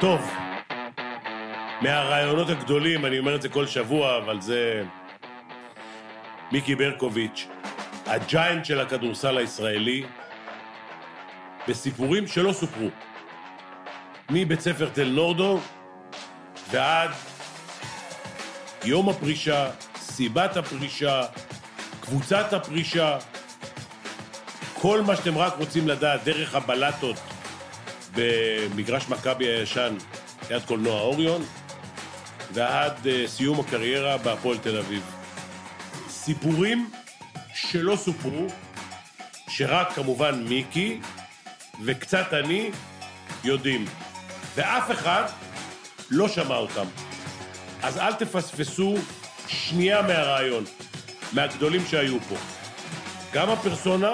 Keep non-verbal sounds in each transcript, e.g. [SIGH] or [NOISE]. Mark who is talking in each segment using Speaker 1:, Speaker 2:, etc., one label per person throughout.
Speaker 1: טוב, מהרעיונות הגדולים, אני אומר את זה כל שבוע, אבל זה... מיקי ברקוביץ', הג'יינט של הכדורסל הישראלי, בסיפורים שלא סופרו. מבית ספר תל נורדו ועד יום הפרישה, סיבת הפרישה, קבוצת הפרישה, כל מה שאתם רק רוצים לדעת דרך הבלטות במגרש מכבי הישן ליד קולנוע אוריון, ועד uh, סיום הקריירה בהפועל תל אביב. סיפורים שלא סופרו, שרק כמובן מיקי וקצת אני יודעים, ואף אחד לא שמע אותם. אז אל תפספסו שנייה מהרעיון, מהגדולים שהיו פה. גם הפרסונה,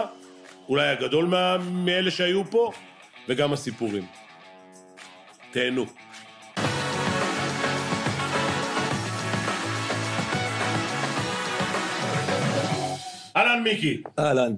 Speaker 1: אולי הגדול מאלה שהיו פה, וגם הסיפורים. תהנו. אהלן מיקי,
Speaker 2: אהלן.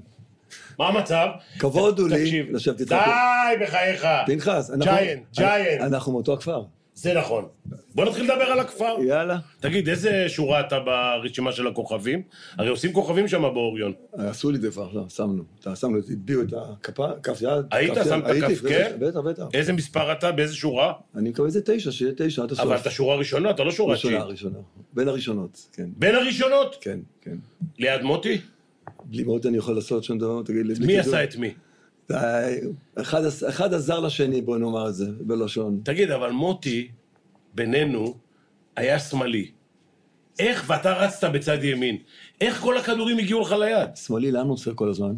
Speaker 1: מה המצב?
Speaker 2: כבוד הוא לי. לשבת איתך.
Speaker 1: די, בחייך.
Speaker 2: פנחס, אנחנו...
Speaker 1: ג'יינט, ג'יינט.
Speaker 2: אנחנו מאותו הכפר.
Speaker 1: זה נכון. בוא נתחיל לדבר על הכפר.
Speaker 2: יאללה.
Speaker 1: תגיד, איזה שורה אתה ברשימה של הכוכבים? הרי עושים כוכבים שם באוריון.
Speaker 2: עשו לי דבר, לא, שמנו. שמנו, הטביעו את הכפה, כף יד.
Speaker 1: היית? שמת כף, כן?
Speaker 2: בטח, בטח.
Speaker 1: איזה מספר אתה? באיזה שורה?
Speaker 2: אני מקווה איזה תשע, שיהיה תשע עד הסוף.
Speaker 1: אבל אתה שורה ראשונה, אתה לא שורה
Speaker 2: ראשונה,
Speaker 1: תשיעית.
Speaker 2: ראשונה. בין הראשונות, כן.
Speaker 1: בין הראשונות?
Speaker 2: כן, כן.
Speaker 1: ליד מוטי?
Speaker 2: בלי מאוד אני יכול לעשות שום דבר, תגיד לי.
Speaker 1: מי. עשה את מי?
Speaker 2: אחד אחד עזר לשני, בוא נאמר את זה, בלשון.
Speaker 1: תגיד, אבל מוטי, בינינו, היה שמאלי. איך, ואתה רצת בצד ימין, איך כל הכדורים הגיעו לך ליד?
Speaker 2: שמאלי לאן הוא עושה כל הזמן?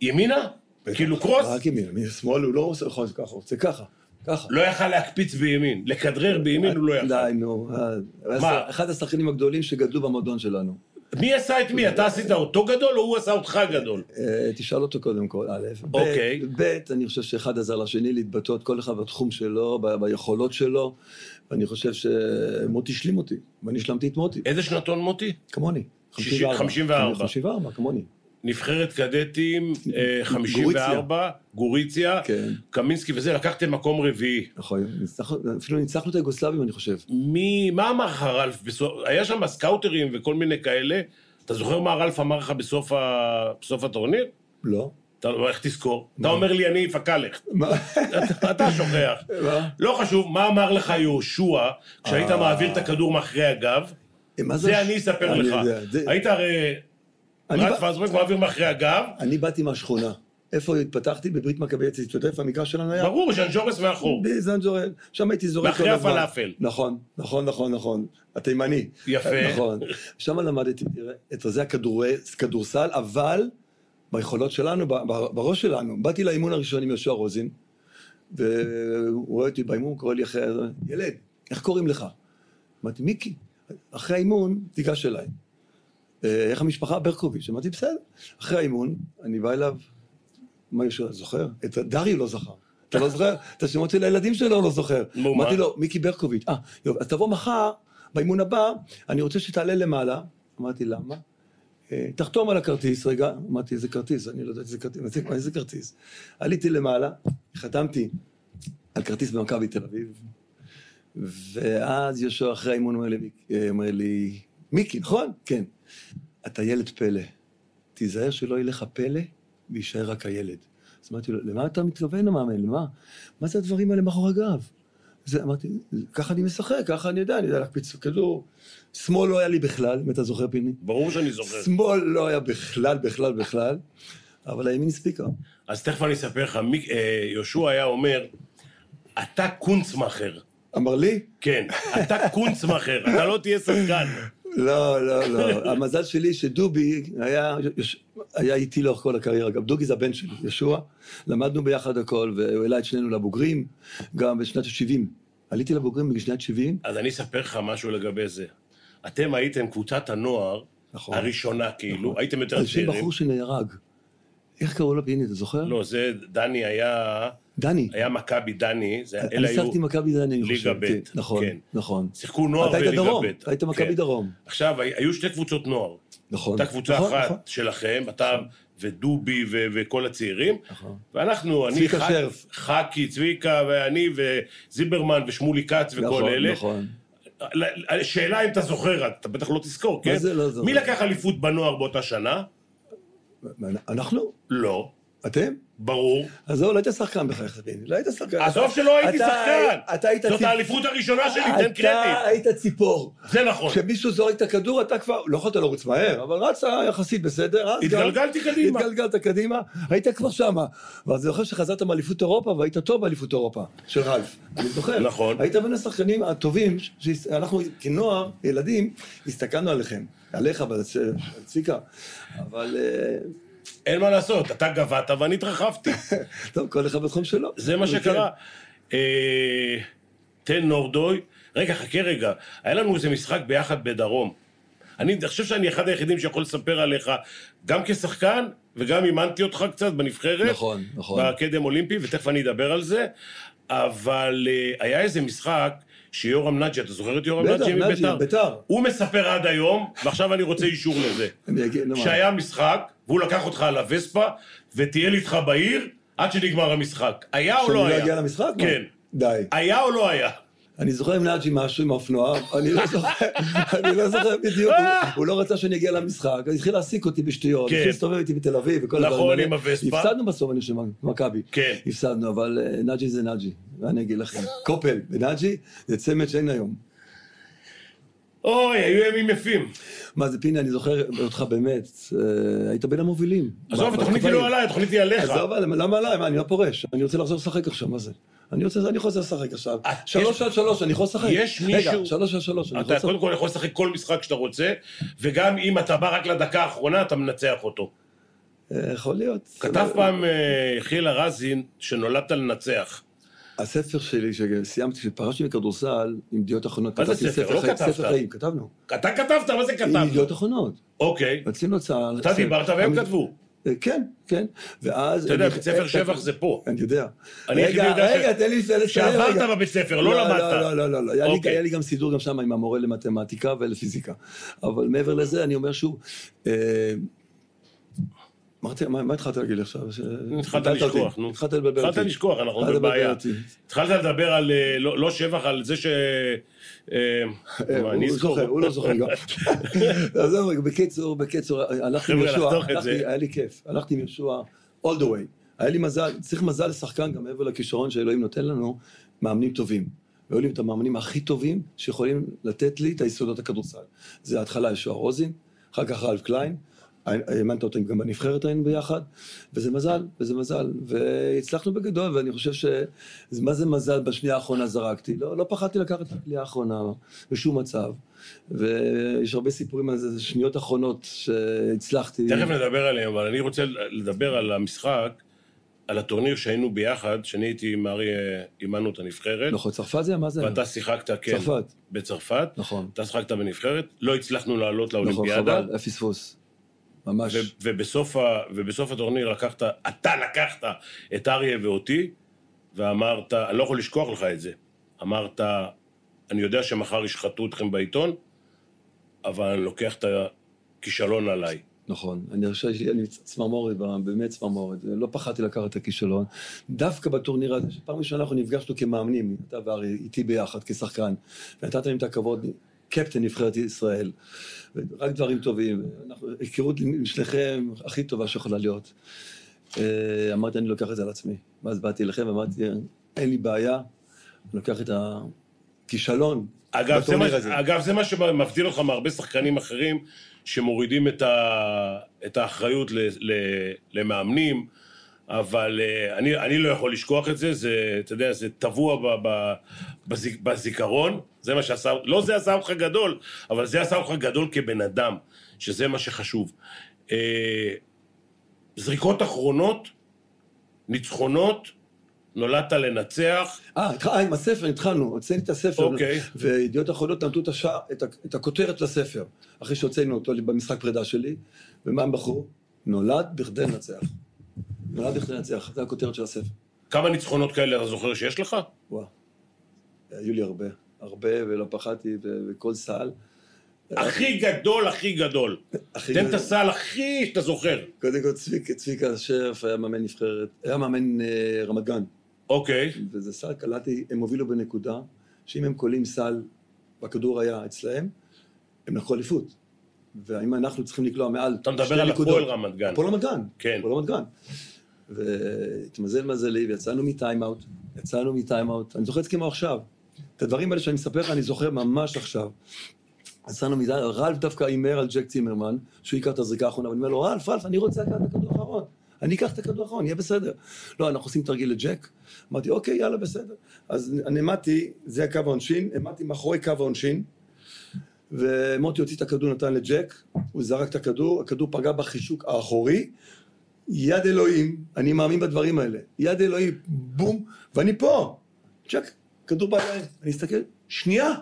Speaker 1: ימינה? כאילו קרוס?
Speaker 2: רק ימין, מי שמאל הוא לא עושה ככה, הוא עושה ככה, ככה.
Speaker 1: לא יכל להקפיץ בימין, לכדרר בימין הוא לא יכל.
Speaker 2: די, נו. אה,
Speaker 1: מה?
Speaker 2: אחד השחקנים הגדולים שגדלו במועדון שלנו.
Speaker 1: מי עשה את מי? אתה עשית אותו גדול או הוא עשה אותך גדול?
Speaker 2: אה, תשאל אותו קודם כל, א',
Speaker 1: אוקיי.
Speaker 2: ב', אני חושב שאחד עזר לשני להתבטאות, כל אחד בתחום שלו, ביכולות שלו, ואני חושב שמוטי השלים אותי, ואני השלמתי את מוטי,
Speaker 1: איזה שנתון מוטי?
Speaker 2: כמוני.
Speaker 1: שישי- 54.
Speaker 2: 54, כמוני.
Speaker 1: נבחרת קדטים, אה, 54, גוריציה,
Speaker 2: כן.
Speaker 1: קמינסקי וזה, לקחתם מקום רביעי.
Speaker 2: נכון, אפילו ניצחנו את היוגוסלבים, אני חושב.
Speaker 1: מי, מה אמר לך רלף היה שם סקאוטרים וכל מיני כאלה, אתה זוכר מה רלף אמר לך בסוף, ה... בסוף הטורניר?
Speaker 2: לא?
Speaker 1: אתה, איך תזכור? אתה אומר לי, אני פקאלך.
Speaker 2: מה?
Speaker 1: אתה- שוכח. [LAUGHS] לא חשוב, מה אמר לך יהושע כשהיית מעביר את הכדור מאחורי הגב?
Speaker 2: מה
Speaker 1: זה אני אספר לך. היית הרי רץ ואז מעביר מאחורי הגב,
Speaker 2: אני באתי מהשכונה. איפה התפתחתי? בברית מכבי אצלי, אתה יודע איפה המגרש שלנו היה?
Speaker 1: ברור, ז'אנג'ורס מאחור.
Speaker 2: בזנג'ורל, שם הייתי זורק
Speaker 1: מאחורי
Speaker 2: כל הזמן.
Speaker 1: הפלאפל.
Speaker 2: נכון, נכון, נכון, נכון. התימני.
Speaker 1: יפה. [LAUGHS]
Speaker 2: נכון. שם למדתי, תראה, את זה הכדורי- כדורסל, אבל ביכולות שלנו, בראש שלנו. באתי לאימון הראשון עם יהושע רוזין, והוא רואה אותי באימון, קורא לי אחרי, ילד, איך קוראים לך? אמרתי, מיקי. אחרי האימון, תיגש אליי. "אה, איך המשפחה? ברקוביץ'. אמרתי, בסדר. אחרי האימון, אני בא אליו, מה יהושע, זוכר? את דרי הוא לא זכר. אתה לא זוכר? [LAUGHS] את השמות של הילדים שלו הוא לא זוכר.
Speaker 1: נו,
Speaker 2: אמרתי
Speaker 1: מה?
Speaker 2: לו, מיקי ברקוביץ', אה, יופי, אז תבוא מחר, באימון הבא, אני רוצה שתעלה למעלה. אמרתי, למה? "אה, תחתום על הכרטיס, רגע. אמרתי, איזה כרטיס? אני לא יודע איזה כרטיס. אמרתי, "מה, איזה כרטיס? עליתי למעלה, חתמתי על כרטיס במכבי תל אביב, ואז יהושע אחרי האימון אה, אומר לי, מיקי, נכון? כן. אתה ילד פלא. תיזהר שלא יהיה לך פלא ויישאר רק הילד. אז אמרתי לו, למה אתה מתכוון, המאמן? למה? מה זה הדברים האלה מאחורי הגב? זה, אמרתי, ככה אני משחק, ככה אני יודע, אני יודע להקפיץ כדור. שמאל לא היה לי בכלל, אם אתה זוכר, פיני.
Speaker 1: ברור שאני זוכר.
Speaker 2: שמאל לא היה בכלל, בכלל, בכלל, אבל הימין הספיקה.
Speaker 1: אז תכף אני אספר לך, מי- אה, יהושע היה אומר, אתה קונצמאכר.
Speaker 2: אמר לי?
Speaker 1: כן, אתה קונצמאכר, אתה לא תהיה שחקן.
Speaker 2: לא, לא, לא. המזל שלי שדובי היה, היה איתי לאורך כל הקריירה. גם דוגי זה הבן שלי, ישוע. למדנו ביחד הכל, והוא העלה את שנינו לבוגרים, גם בשנת ה-70. עליתי לבוגרים בשנת 70.
Speaker 1: אז אני אספר לך משהו לגבי זה. אתם הייתם קבוצת הנוער
Speaker 2: נכון.
Speaker 1: הראשונה, כאילו, הייתם יותר
Speaker 2: על שם
Speaker 1: צעירים.
Speaker 2: בחור שנהרג. איך קראו לו פיני, אתה זוכר?
Speaker 1: לא, זה, דני היה,
Speaker 2: דני.
Speaker 1: היה מכבי דני, זה-
Speaker 2: אני
Speaker 1: אלה היו,
Speaker 2: שיחקתי מכבי דני, אני
Speaker 1: ליגה
Speaker 2: חושב.
Speaker 1: ב',
Speaker 2: כן, נכון,
Speaker 1: כן.
Speaker 2: נכון.
Speaker 1: שיחקו נוער
Speaker 2: אתה היית
Speaker 1: וליגה
Speaker 2: דרום,
Speaker 1: ב'.
Speaker 2: היית מכבי
Speaker 1: כן.
Speaker 2: דרום.
Speaker 1: עכשיו, היו שתי קבוצות נוער.
Speaker 2: נכון.
Speaker 1: הייתה קבוצה
Speaker 2: נכון,
Speaker 1: אחת
Speaker 2: נכון.
Speaker 1: שלכם, אתה ודובי ו- וכל הצעירים.
Speaker 2: נכון.
Speaker 1: ואנחנו, אני,
Speaker 2: צביקה שרף.
Speaker 1: חקי, צביקה, ואני, וזיברמן, ושמולי כץ, וכל
Speaker 2: נכון,
Speaker 1: אלה.
Speaker 2: נכון.
Speaker 1: ל- שאלה אם אתה זוכר, אתה בטח לא תזכור, כן?
Speaker 2: מה זה לא זוכר?
Speaker 1: מי לקח אליפות בנוער באותה שנה?
Speaker 2: אנחנו?
Speaker 1: לא.
Speaker 2: אתם?
Speaker 1: ברור.
Speaker 2: עזוב, לא היית שחקן בכלל, חביבי. לא היית שחקן.
Speaker 1: עזוב
Speaker 2: אתה-
Speaker 1: שלא הייתי
Speaker 2: אתה-
Speaker 1: שחקן.
Speaker 2: אתה היית
Speaker 1: זאת
Speaker 2: ציפ-
Speaker 1: האליפות הראשונה שלי, תן
Speaker 2: אתה
Speaker 1: קרדיט.
Speaker 2: היית ציפור.
Speaker 1: זה נכון.
Speaker 2: כשמישהו זורק את הכדור, אתה כבר, לא יכולת לרוץ מהר, אבל רצת יחסית בסדר. אז
Speaker 1: התגלגלתי קדימה.
Speaker 2: התגלגלת קדימה, היית כבר שמה. ואני זוכר שחזרת מאליפות אירופה, והיית טוב באליפות אירופה, של רלף. אני זוכר.
Speaker 1: נכון.
Speaker 2: היית בין השחקנים הטובים, שאנחנו כנוער, ילדים, הסתכלנו עליכם. עליך, צביקה. אבל,
Speaker 1: אין מה לעשות, אתה גבהת ואני התרחבתי. [LAUGHS]
Speaker 2: טוב, כל אחד בתחום שלו.
Speaker 1: זה מה
Speaker 2: כן.
Speaker 1: שקרה. אה, תן נורדוי. רגע, חכה רגע. היה לנו איזה משחק ביחד בדרום. אני חושב שאני אחד היחידים שיכול לספר עליך, גם כשחקן, וגם אימנתי אותך קצת בנבחרת.
Speaker 2: נכון, נכון.
Speaker 1: בקדם אולימפי, ותכף אני אדבר על זה. אבל אה, היה איזה משחק שיורם נאג'י, אתה זוכר את יורם
Speaker 2: בטח,
Speaker 1: נאג'י מביתר?
Speaker 2: ביתר.
Speaker 1: הוא מספר עד היום, ועכשיו אני רוצה אישור לזה. שהיה משחק, והוא לקח אותך על הווספה, וטייל איתך בעיר, עד שנגמר המשחק. היה או
Speaker 2: שאני
Speaker 1: לא
Speaker 2: לא
Speaker 1: היה?
Speaker 2: אגיע למשחק?
Speaker 1: כן.
Speaker 2: די.
Speaker 1: היה או לא היה?
Speaker 2: אני זוכר עם נאג'י משהו עם האופנוע, אני לא זוכר, [LAUGHS] אני לא זוכר בדיוק, הוא- לא רצה שאני אגיע למשחק, הוא התחיל להעסיק אותי בשטויות,
Speaker 1: כן.
Speaker 2: התחיל להסתובב איתי בתל אביב וכל
Speaker 1: נכון,
Speaker 2: הדברים האלה.
Speaker 1: עם הווספה.
Speaker 2: הפסדנו בסוף, אני חושב, מכבי.
Speaker 1: כן.
Speaker 2: הפסדנו, אבל אה, נאג'י זה נאג'י, מה אני אגיד לכם? קופל ונאג'י זה צמד שאין היום.
Speaker 1: אוי, היו ימים יפים.
Speaker 2: מה זה פיני, אני זוכר אותך באמת, אה, היית בין המובילים.
Speaker 1: עזוב, התוכנית היא. לא עליי, התוכנית היא עליך.
Speaker 2: עזוב, למה עליי? אני לא פורש, אני רוצה לחזור לשחק עכשיו, מה זה? אני רוצה, אני יכול לשחק עכשיו.
Speaker 1: אה,
Speaker 2: שלוש על שלוש, אני יכול לשחק.
Speaker 1: יש
Speaker 2: רגע,
Speaker 1: מישהו-
Speaker 2: שלוש על שלוש, אני יכול
Speaker 1: אתה
Speaker 2: לשחק.
Speaker 1: קודם כל יכול לשחק כל משחק שאתה רוצה, וגם אם אתה בא רק לדקה האחרונה, אתה מנצח אותו.
Speaker 2: אה, יכול להיות.
Speaker 1: כתב פעם חילה רזין, שנולדת לנצח.
Speaker 2: הספר שלי, שסיימתי, כשפרשתי מכדורסל, עם ידיעות אחרונות, כתבתי
Speaker 1: ספר? לא
Speaker 2: חיים-
Speaker 1: כתבת.
Speaker 2: ספר חיים, כתבנו.
Speaker 1: אתה כתבת, מה זה
Speaker 2: עם
Speaker 1: כתבת?
Speaker 2: ידיעות אחרונות.
Speaker 1: אוקיי.
Speaker 2: רצינו צה"ל.
Speaker 1: אתה דיברת והם כתבו.
Speaker 2: אה, כן, כן. ואז...
Speaker 1: אתה יודע, בית ספר שבח זה פה.
Speaker 2: אני יודע. רגע, רגע, תן לי לסיים.
Speaker 1: שעברת. בבית ספר, לא למדת.
Speaker 2: לא, לא, לא, לא. היה לי-
Speaker 1: אוקיי.
Speaker 2: היה לי גם סידור גם שם עם המורה למתמטיקה ולפיזיקה. אבל מעבר לזה, אני אומר שוב, אה, אמרתי, מה התחלת להגיד עכשיו?
Speaker 1: התחלת. לשכוח, נו.
Speaker 2: התחלת לבלבל אותי.
Speaker 1: התחלת לשכוח, אנחנו בבעיה. התחלת לדבר על, אה, לא לא שבח, על זה ש... אה,
Speaker 2: אה,
Speaker 1: אני.
Speaker 2: זוכר, הוא לא זוכר גם. [LAUGHS] עזוב, בקיצור, בקיצור, הלכתי עם יהושע. היה לי כיף, הלכתי עם יהושע all the way. היה לי מזל, צריך מזל לשחקן גם מעבר לכישרון שאלוהים נותן לנו, מאמנים טובים. והיו לי את המאמנים הכי טובים שיכולים לתת לי את היסודות הכדורסל. זה ההתחלה יהושע רוזין, אחר כך רלף קליין, האמנת אותם גם בנבחרת היינו ביחד, וזה מזל, וזה מזל, והצלחנו בגדול, ואני חושב ש... מה זה מזל בשנייה האחרונה זרקתי? לא, לא פחדתי לקחת את הכלייה האחרונה בשום מצב, ויש הרבה סיפורים על זה, שניות אחרונות שהצלחתי.
Speaker 1: תכף נדבר עליהם, אבל אני רוצה לדבר על המשחק, על הטורניר שהיינו ביחד, שאני הייתי עם אריה, אימנו את הנבחרת,
Speaker 2: נכון, צרפת זה? מה זה?
Speaker 1: ואתה שיחקת, כן,
Speaker 2: צרפת.
Speaker 1: בצרפת,
Speaker 2: נכון.
Speaker 1: אתה שיחקת בנבחרת, לא הצלחנו לעלות
Speaker 2: נכון,
Speaker 1: לאולימפיאדה,
Speaker 2: חבל, היה פספוס. ממש.
Speaker 1: ו- ובסוף, ה- ובסוף הטורניר לקחת, אתה לקחת את אריה ואותי, ואמרת, אני לא יכול לשכוח לך את זה, אמרת, אני יודע שמחר ישחטו אתכם בעיתון, אבל אני לוקח את הכישלון עליי.
Speaker 2: נכון, אני חושב שיש לי צמרמורת, באמת צמרמורת, לא פחדתי לקחת את הכישלון. דווקא בטורניר הזה, שפעם ראשונה אנחנו נפגשנו כמאמנים, אתה וארי, איתי ביחד כשחקן, ונתת להם את הכבוד, קפטן נבחרת ישראל, רק דברים טובים, אנחנו- היכרות עם שניכם הכי טובה שיכולה להיות. אה, אמרתי, אני לוקח את זה על עצמי. ואז באתי אליכם ואמרתי, אין לי בעיה, אני לוקח את הכישלון
Speaker 1: אגב, זה, מה. אגב, זה מה שמבדיל אותך מהרבה שחקנים אחרים שמורידים את, ה, את האחריות ל, ל, למאמנים, אבל uh, אני, אני לא יכול לשכוח את זה, זה, אתה יודע, זה טבוע ב, ב, בזיק, בזיכרון, זה מה שעשה, לא זה עשה אותך גדול, אבל זה עשה אותך גדול כבן אדם, שזה מה שחשוב. Uh, זריקות אחרונות, ניצחונות, נולדת לנצח,
Speaker 2: אה, אה, עם הספר התחלנו, הוצאנו את הספר,
Speaker 1: אוקיי.
Speaker 2: וידיעות אחרונות נתנו את, השע, את, את הכותרת לספר, אחרי שהוצאנו אותו במשחק פרידה שלי, ומה הם בחרו? נולד בכדי לנצח. נולד בכדי לנצח, זה הכותרת של הספר.
Speaker 1: כמה ניצחונות כאלה אתה זוכר שיש לך?
Speaker 2: וואו. היו לי הרבה, הרבה, ולא פחדתי, וכל סל.
Speaker 1: הכי גדול, הכי גדול. תן את. הסל הכי שאתה זוכר.
Speaker 2: קודם כל צביק, צביקה שרף היה מאמן נבחרת, היה מאמן אה, רמת גן.
Speaker 1: אוקיי.
Speaker 2: וזה סל, קלטתי, הם הובילו בנקודה, שאם הם קולים סל, והכדור היה אצלהם, הם לקחו אליפות. ואם אנחנו צריכים לקלוע מעל
Speaker 1: אתה מדבר
Speaker 2: שתי
Speaker 1: על
Speaker 2: נקודות-
Speaker 1: הפועל רמת גן.
Speaker 2: הפועל רמת גן.
Speaker 1: כן.
Speaker 2: הפועל רמת גן. והתמזל מזלי, ויצאנו מטיימאוט, יצאנו מטיימאוט, אני זוכר את זה כמו עכשיו. את הדברים האלה שאני מספר לך, אני זוכר ממש עכשיו. יצאנו מטיימאוט, רלף דווקא הימר על ג'ק צימרמן, שהוא ייקח את הזריקה האחרונה, ואני אומר לו, רלף, רלף, אני רוצה לקחת את הכדור האחרון. אני אקח את הכדור האחרון, יהיה בסדר. לא, אנחנו עושים תרגיל לג'ק. אמרתי, אוקיי, יאללה, בסדר. אז אני העמדתי, זה הקו העונשין, העמדתי מאחורי קו העונשין, ומוטי הוציא את הכדור, נתן לג'ק, הוא זרק את הכדור, הכדור פגע בחישוק האחורי, יד אלוהים, אני מאמין בדברים האלה, יד אלוהים, בום, ואני פה, צ'ק, כדור בידיים, אני אסתכל, שנייה,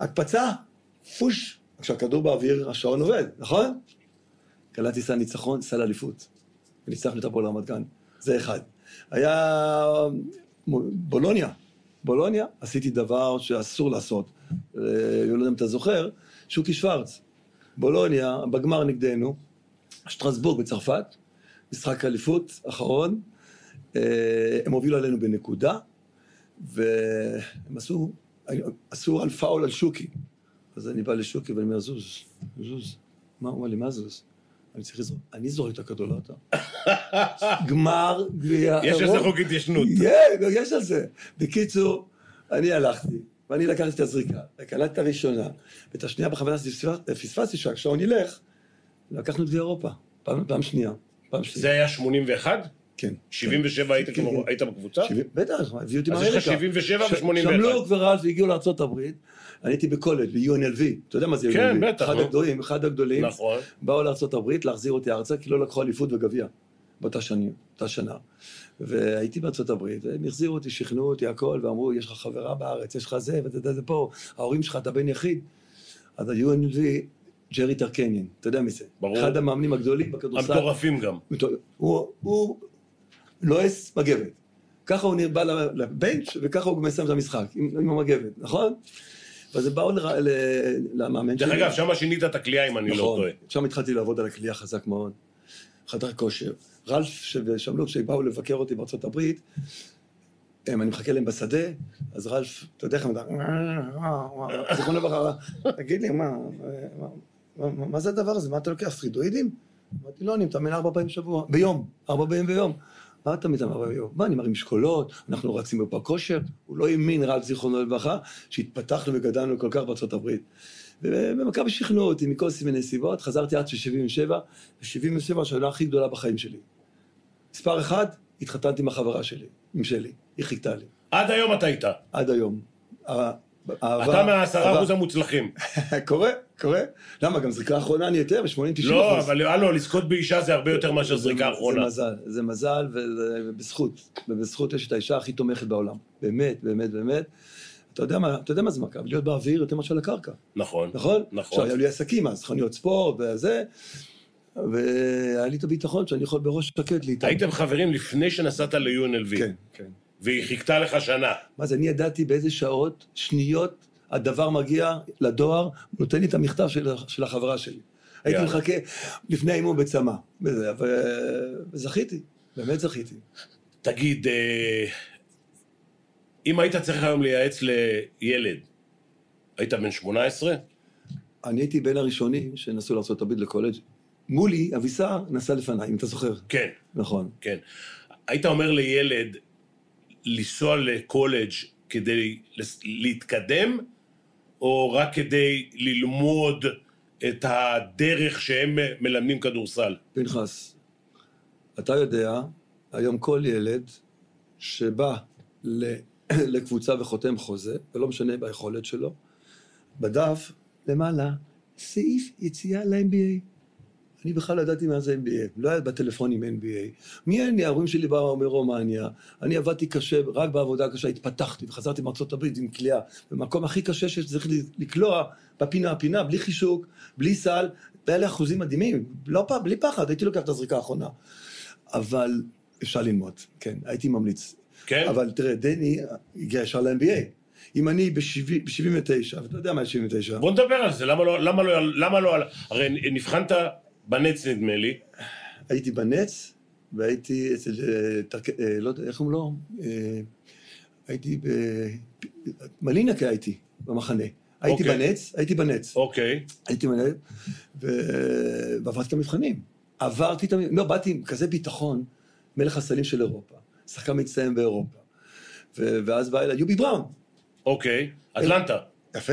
Speaker 2: הקפצה, פוש, עכשיו כדור באוויר, השעון עובד, נכון? קלטתי סל ניצחון, סל אליפות, וניצחנו את הפועל רמת גן, זה אחד. היה בולוניה, בולוניה, עשיתי דבר שאסור לעשות, אה, אני לא יודע אם אתה זוכר, שוקי שוורץ, בולוניה, בגמר נגדנו, שטרסבורג בצרפת, משחק אליפות אחרון, אה, הם הובילו עלינו בנקודה, והם עשו, עשו על פאול על שוקי. אז אני בא לשוקי ואני אומר, זוז, זוז. מה הוא אומר לי, מה זוז? אני צריך לזרוק, אני זורק את הכדור, לא אתה. [LAUGHS] גמר גביע
Speaker 1: יש על זה
Speaker 2: אירופה.
Speaker 1: חוק התיישנות.
Speaker 2: כן, יש על זה. בקיצור, אני הלכתי, ואני לקחתי את הזריקה, וקלטתי את הראשונה, ואת השנייה בכוונה פספס- פספסתי שהשעון ילך, לקחנו את גביע אירופה, פעם שנייה.
Speaker 1: זה היה 81?
Speaker 2: כן.
Speaker 1: 77 היית
Speaker 2: כן,
Speaker 1: כמו-
Speaker 2: כן.
Speaker 1: היית בקבוצה?
Speaker 2: בטח, הביאו אותי
Speaker 1: אז
Speaker 2: מאמריקה.
Speaker 1: יש לך 77
Speaker 2: ש-
Speaker 1: ו-81.
Speaker 2: שמלוק ורלף הגיעו לארה"ב, אני הייתי בקולג' ב-UNLV, אתה יודע מה זה UNLV?
Speaker 1: כן, בטח,
Speaker 2: אחד. הגדולים, אחד הגדולים.
Speaker 1: נכון.
Speaker 2: באו לארה"ב להחזיר אותי ארצה, כי לא לקחו אליפות וגביע באותה שנים, אותה שנה. והייתי בארצות הברית, והם החזירו אותי, שכנעו אותי, הכל, ואמרו, יש לך חברה בארץ, יש לך זה, ואתה יודע, זה פה, ההורים שלך, אתה בן יחיד. אז ה-UNLV, ג'רי טרקניאן, אתה יודע מי זה?
Speaker 1: ברור.
Speaker 2: אחד המאמנים הגדולים בכדורסל.
Speaker 1: המטורפים גם.
Speaker 2: הוא, הוא לועס מגבת. ככה הוא בא לבנץ', וככה הוא מסיים את המשחק, עם, עם המגבת, נכון? ואז הם באו ל- ל- למאמן
Speaker 1: דרך אגב, שם שינית את הכלייה אם אני לא
Speaker 2: נכון,
Speaker 1: טועה.
Speaker 2: שם התחלתי לעבוד על הכלייה חזק מאוד. חדר כושר. רלף ושמלוק, שבאו לבקר אותי בארצות הברית, הם, אני מחכה להם בשדה, אז רלף, אתה יודע איך הם מדברים, [LAUGHS] זיכרונו לברכה, תגיד לי, מה, מה, זה הדבר הזה? מה אתה לוקח, סטרידואידים? אמרתי, לא, אני מתאמן ארבע פעמים בשבוע, ביום, ארבע פעמים ביום. מה אתה מתאמן ארבע פעמים ביום? מה, אני מרים משקולות, אנחנו רצים בפארק כושר? הוא לא האמין, רלף זיכרונו לברכה, שהתפתחנו וגדלנו כל כך בארצות הברית. ובמכבי שכנעו אותי מכל סימני סיבות, חזרתי עד ש-77, ו-77 השנה הכי גדולה בחיים שלי. מספר אחד, התחתנתי עם החברה שלי, עם שלי, היא חיכתה לי,
Speaker 1: עד היום אתה איתה.
Speaker 2: עד היום.
Speaker 1: אתה מהעשרה. אחוז המוצלחים. [LAUGHS]
Speaker 2: קורה, קורה. למה, גם זריקה אחרונה אני יותר, ב-80-90
Speaker 1: לא, אבל הלו, לזכות באישה זה הרבה יותר מאשר זריקה אחרונה.
Speaker 2: זה מזל, זה מזל, ובזכות. ובזכות יש את האישה הכי תומכת בעולם. באמת, באמת, באמת. אתה יודע מה, אתה יודע מה זה מכבי, להיות באוויר יותר מאשר על הקרקע.
Speaker 1: נכון.
Speaker 2: נכון?
Speaker 1: נכון.
Speaker 2: עכשיו, היו לי עסקים אז, חנויות ספורט וזה, והיה לי את הביטחון שאני יכול בראש שקט להתאמן.
Speaker 1: הייתם חברים לפני שנסעת ל-UNLV.
Speaker 2: כן, כן.
Speaker 1: והיא חיכתה לך שנה.
Speaker 2: מה זה, אני ידעתי באיזה שעות, שניות, הדבר מגיע לדואר, נותן לי את המכתב של, של החברה שלי. הייתי. מחכה לפני האימון בצמא, וזכיתי, באמת זכיתי.
Speaker 1: תגיד, אה, אם היית צריך היום לייעץ לילד, היית בן 18?
Speaker 2: אני הייתי בין הראשונים שנסעו לארה"ב לקולג'. מולי, אבישר, נסע לפניי, אם אתה זוכר.
Speaker 1: כן,
Speaker 2: נכון.
Speaker 1: כן. היית אומר לילד לנסוע לקולג' כדי להתקדם, או רק כדי ללמוד את הדרך שהם מלמדים כדורסל?
Speaker 2: פנחס, אתה יודע, היום כל ילד שבא [CLEARS THROAT] לקבוצה וחותם חוזה, ולא משנה ביכולת שלו, בדף למעלה, סעיף יציאה ל-NBA. אני בכלל לא ידעתי מה זה NBA, לא היה בטלפונים NBA. מי אני? ההורים שלי באו מרומניה, אני עבדתי קשה, רק בעבודה קשה התפתחתי, וחזרתי מארצות הברית עם כליאה, במקום הכי קשה שצריך לקלוע, בפינה הפינה, בלי חישוק, בלי סל, והיה לי אחוזים מדהימים, לא פעם, בלי פחד, הייתי לוקח את הזריקה האחרונה. אבל אפשר ללמוד, כן, הייתי ממליץ.
Speaker 1: כן?
Speaker 2: אבל תראה, דני הגיע ישר ל-NBA. אם אני ב-79, ואתה יודע מה זה 79,
Speaker 1: בוא נדבר על זה, למה לא, למה לא, למה לא, הרי נבחנת בנץ נדמה לי.
Speaker 2: הייתי בנץ, והייתי אצל, אה, אה, לא יודע, איך קוראים לו? אה, הייתי ב... מלינקה הייתי, במחנה. הייתי
Speaker 1: אוקיי.
Speaker 2: בנץ, הייתי בנץ.
Speaker 1: אוקיי,
Speaker 2: הייתי מנהל, ו- ועברתי את המבחנים. עברתי את המבחנים, לא, באתי עם כזה ביטחון, מלך הסלים של אירופה, שחקן מצטיין באירופה. ו- ואז בא אליי יובי בראון,
Speaker 1: אוקיי, אטלנטה.
Speaker 2: יפה.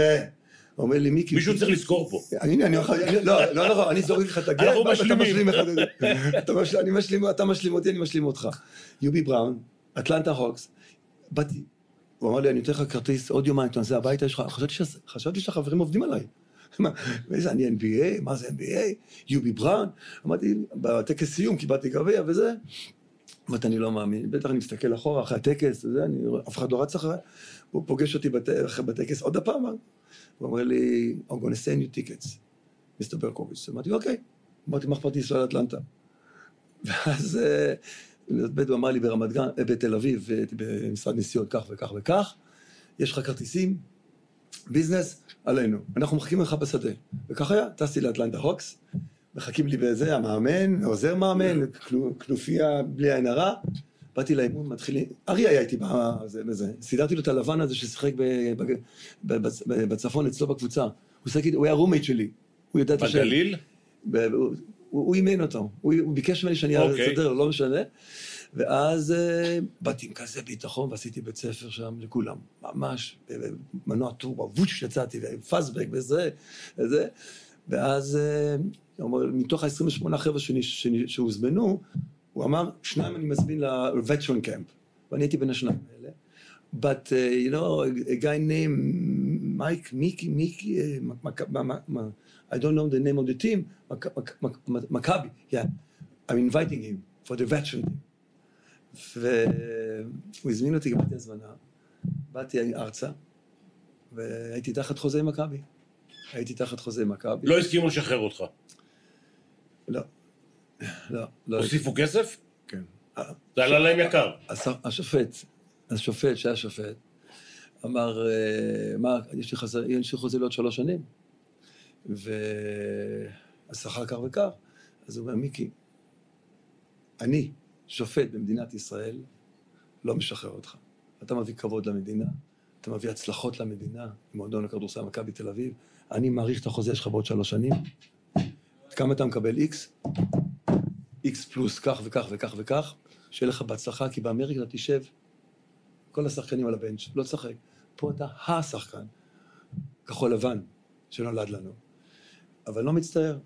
Speaker 2: אומר לי, מיקי...
Speaker 1: מישהו צריך לזכור פה.
Speaker 2: הנה, אני יכול... לא, לא נכון, אני זורק לך את הגט,
Speaker 1: אנחנו
Speaker 2: ואתה
Speaker 1: משלימים.
Speaker 2: משלים אחד את זה. אתה משלים- אני משלים, אתה משלים אותי, אני משלים אותך. יובי בראון, אטלנטה הוקס, באתי, הוא אמר לי, אני אתן לך כרטיס עוד יומיים, אתה נוסע הביתה, יש לך, חשבתי שהחברים עובדים עליי. מה, איזה, אני NBA, מה זה NBA? יובי בראון? אמרתי, בטקס סיום קיבלתי גביע וזה. אמרתי, אני לא מאמין, בטח אני מסתכל אחורה אחרי הטקס, וזה, אני, אף אחד לא רץ אחריי. הוא פוגש אותי בטקס עוד הפעם, הוא אומר לי, I'm going to send you tickets, מיסטר ברקוביץ'. אמרתי, אוקיי. אמרתי, מה אכפת לי לנסוע לאטלנטה? ואז אה, הוא אמר לי ברמת גן, אה, בתל אביב, אה, במשרד נסיעות כך וכך וכך, יש לך כרטיסים, ביזנס, עלינו. אנחנו מחכים לך בשדה. וכך היה, טסתי לאטלנטה הוקס, מחכים לי בזה, המאמן, עוזר מאמן, כנופיה בלי עין הרע. באתי לאימון, מתחילים, ארי היה איתי בזה. סידרתי לו את הלבן הזה ששיחק בצפון אצלו בקבוצה. הוא הוא היה roommate שלי. הוא ידע את השם.
Speaker 1: בגליל?
Speaker 2: הוא- אימן אותו, הוא ביקש ממני שאני
Speaker 1: אוקיי.
Speaker 2: אסדר, לא משנה. ואז אה, באתי עם כזה ביטחון ועשיתי בית ספר שם לכולם, ממש, ב- מנוע טורבו, ווש יצאתי, ו fast break וזה, וזה. ואז אה, מתוך ה-28 חבר'ה שהוזמנו, הוא אמר, שניים אני מזמין ל-veteran camp, ואני הייתי בין השניים האלה. But, uh, you know, a, guy named Mike, uh, Mac- Mac- I don't know the name of the team, Maccabi, yeah. I'm inviting him for the veteran team. והוא הזמין אותי, קיבלתי הזמנה, באתי ארצה, והייתי תחת חוזה מכבי. הייתי תחת חוזה מכבי.
Speaker 1: לא הסכימו לשחרר אותך.
Speaker 2: לא. לא, לא.
Speaker 1: הוסיפו כסף?
Speaker 2: כן.
Speaker 1: זה עלה להם יקר.
Speaker 2: הש- השופט, השופט שהיה שופט, אמר, אה, מה, יש לי חוזה, יש לי חוזה לעוד שלוש שנים, והשכר כך וכך, אז הוא אומר, מיקי, אני, שופט במדינת ישראל, לא משחרר אותך. אתה מביא כבוד למדינה, אתה מביא הצלחות למדינה, מועדון הכדורסל מכבי תל אביב, אני מעריך את החוזה שלך בעוד שלוש שנים. כמה אתה מקבל איקס? איקס פלוס כך וכך וכך וכך, שיהיה לך בהצלחה, כי באמריקה אתה תשב, כל השחקנים על הבנץ', לא תשחק. פה אתה השחקן, כחול לבן, שנולד לנו. אבל לא מצטער,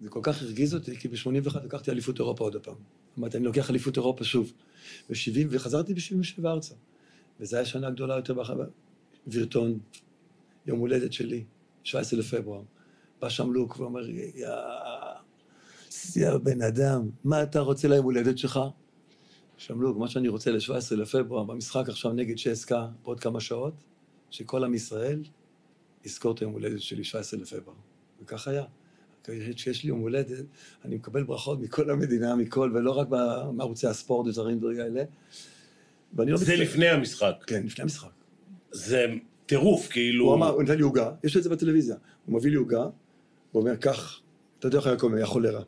Speaker 2: זה כל כך הרגיז אותי, כי ב-81 לקחתי אליפות אירופה עוד פעם. אמרתי, אני לוקח אליפות אירופה שוב. ב-70, וחזרתי ב-77 ארצה. וזו הייתה שנה גדולה יותר בחברה. וירטון, יום הולדת שלי, 17 לפברואר. בא שם לוק ואומר, יא... בן אדם, מה אתה רוצה ליום הולדת שלך? שמלוג, מה שאני רוצה ל-17 לפברואר, במשחק עכשיו נגד צ'סקה, בעוד כמה שעות, שכל עם ישראל יזכור את היום הולדת שלי, 17 לפברואר. וכך היה. כשיש לי יום הולדת, אני מקבל ברכות מכל המדינה, מכל, ולא רק מערוצי הספורט ודברים דברים כאלה. ואני לא
Speaker 1: זה
Speaker 2: מצטער.
Speaker 1: לפני המשחק.
Speaker 2: כן, לפני המשחק.
Speaker 1: זה טירוף, כאילו...
Speaker 2: הוא אמר, הוא נתן לי עוגה, יש את זה בטלוויזיה. הוא מביא לי עוגה, הוא אומר, קח, אתה יודע איך היה קוראים, היה חולרה.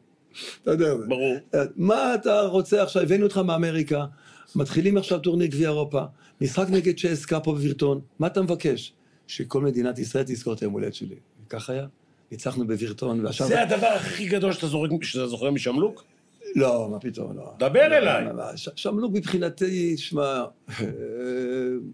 Speaker 2: אתה יודע.
Speaker 1: ברור.
Speaker 2: מה אתה רוצה עכשיו, הבאנו אותך מאמריקה, מתחילים עכשיו טורניר גביע אירופה, משחק נגד צ'סקה פה בווירטון, מה אתה מבקש? שכל מדינת ישראל תזכור את היום הולדת שלי. וכך היה. ניצחנו בווירטון, ועכשיו...
Speaker 1: זה הדבר הכי גדול שאתה זוכר משמלוק?
Speaker 2: לא, מה פתאום, לא.
Speaker 1: דבר
Speaker 2: לא,
Speaker 1: אליי.
Speaker 2: לא, לא, שמלוק מבחינתי, שמע, אה,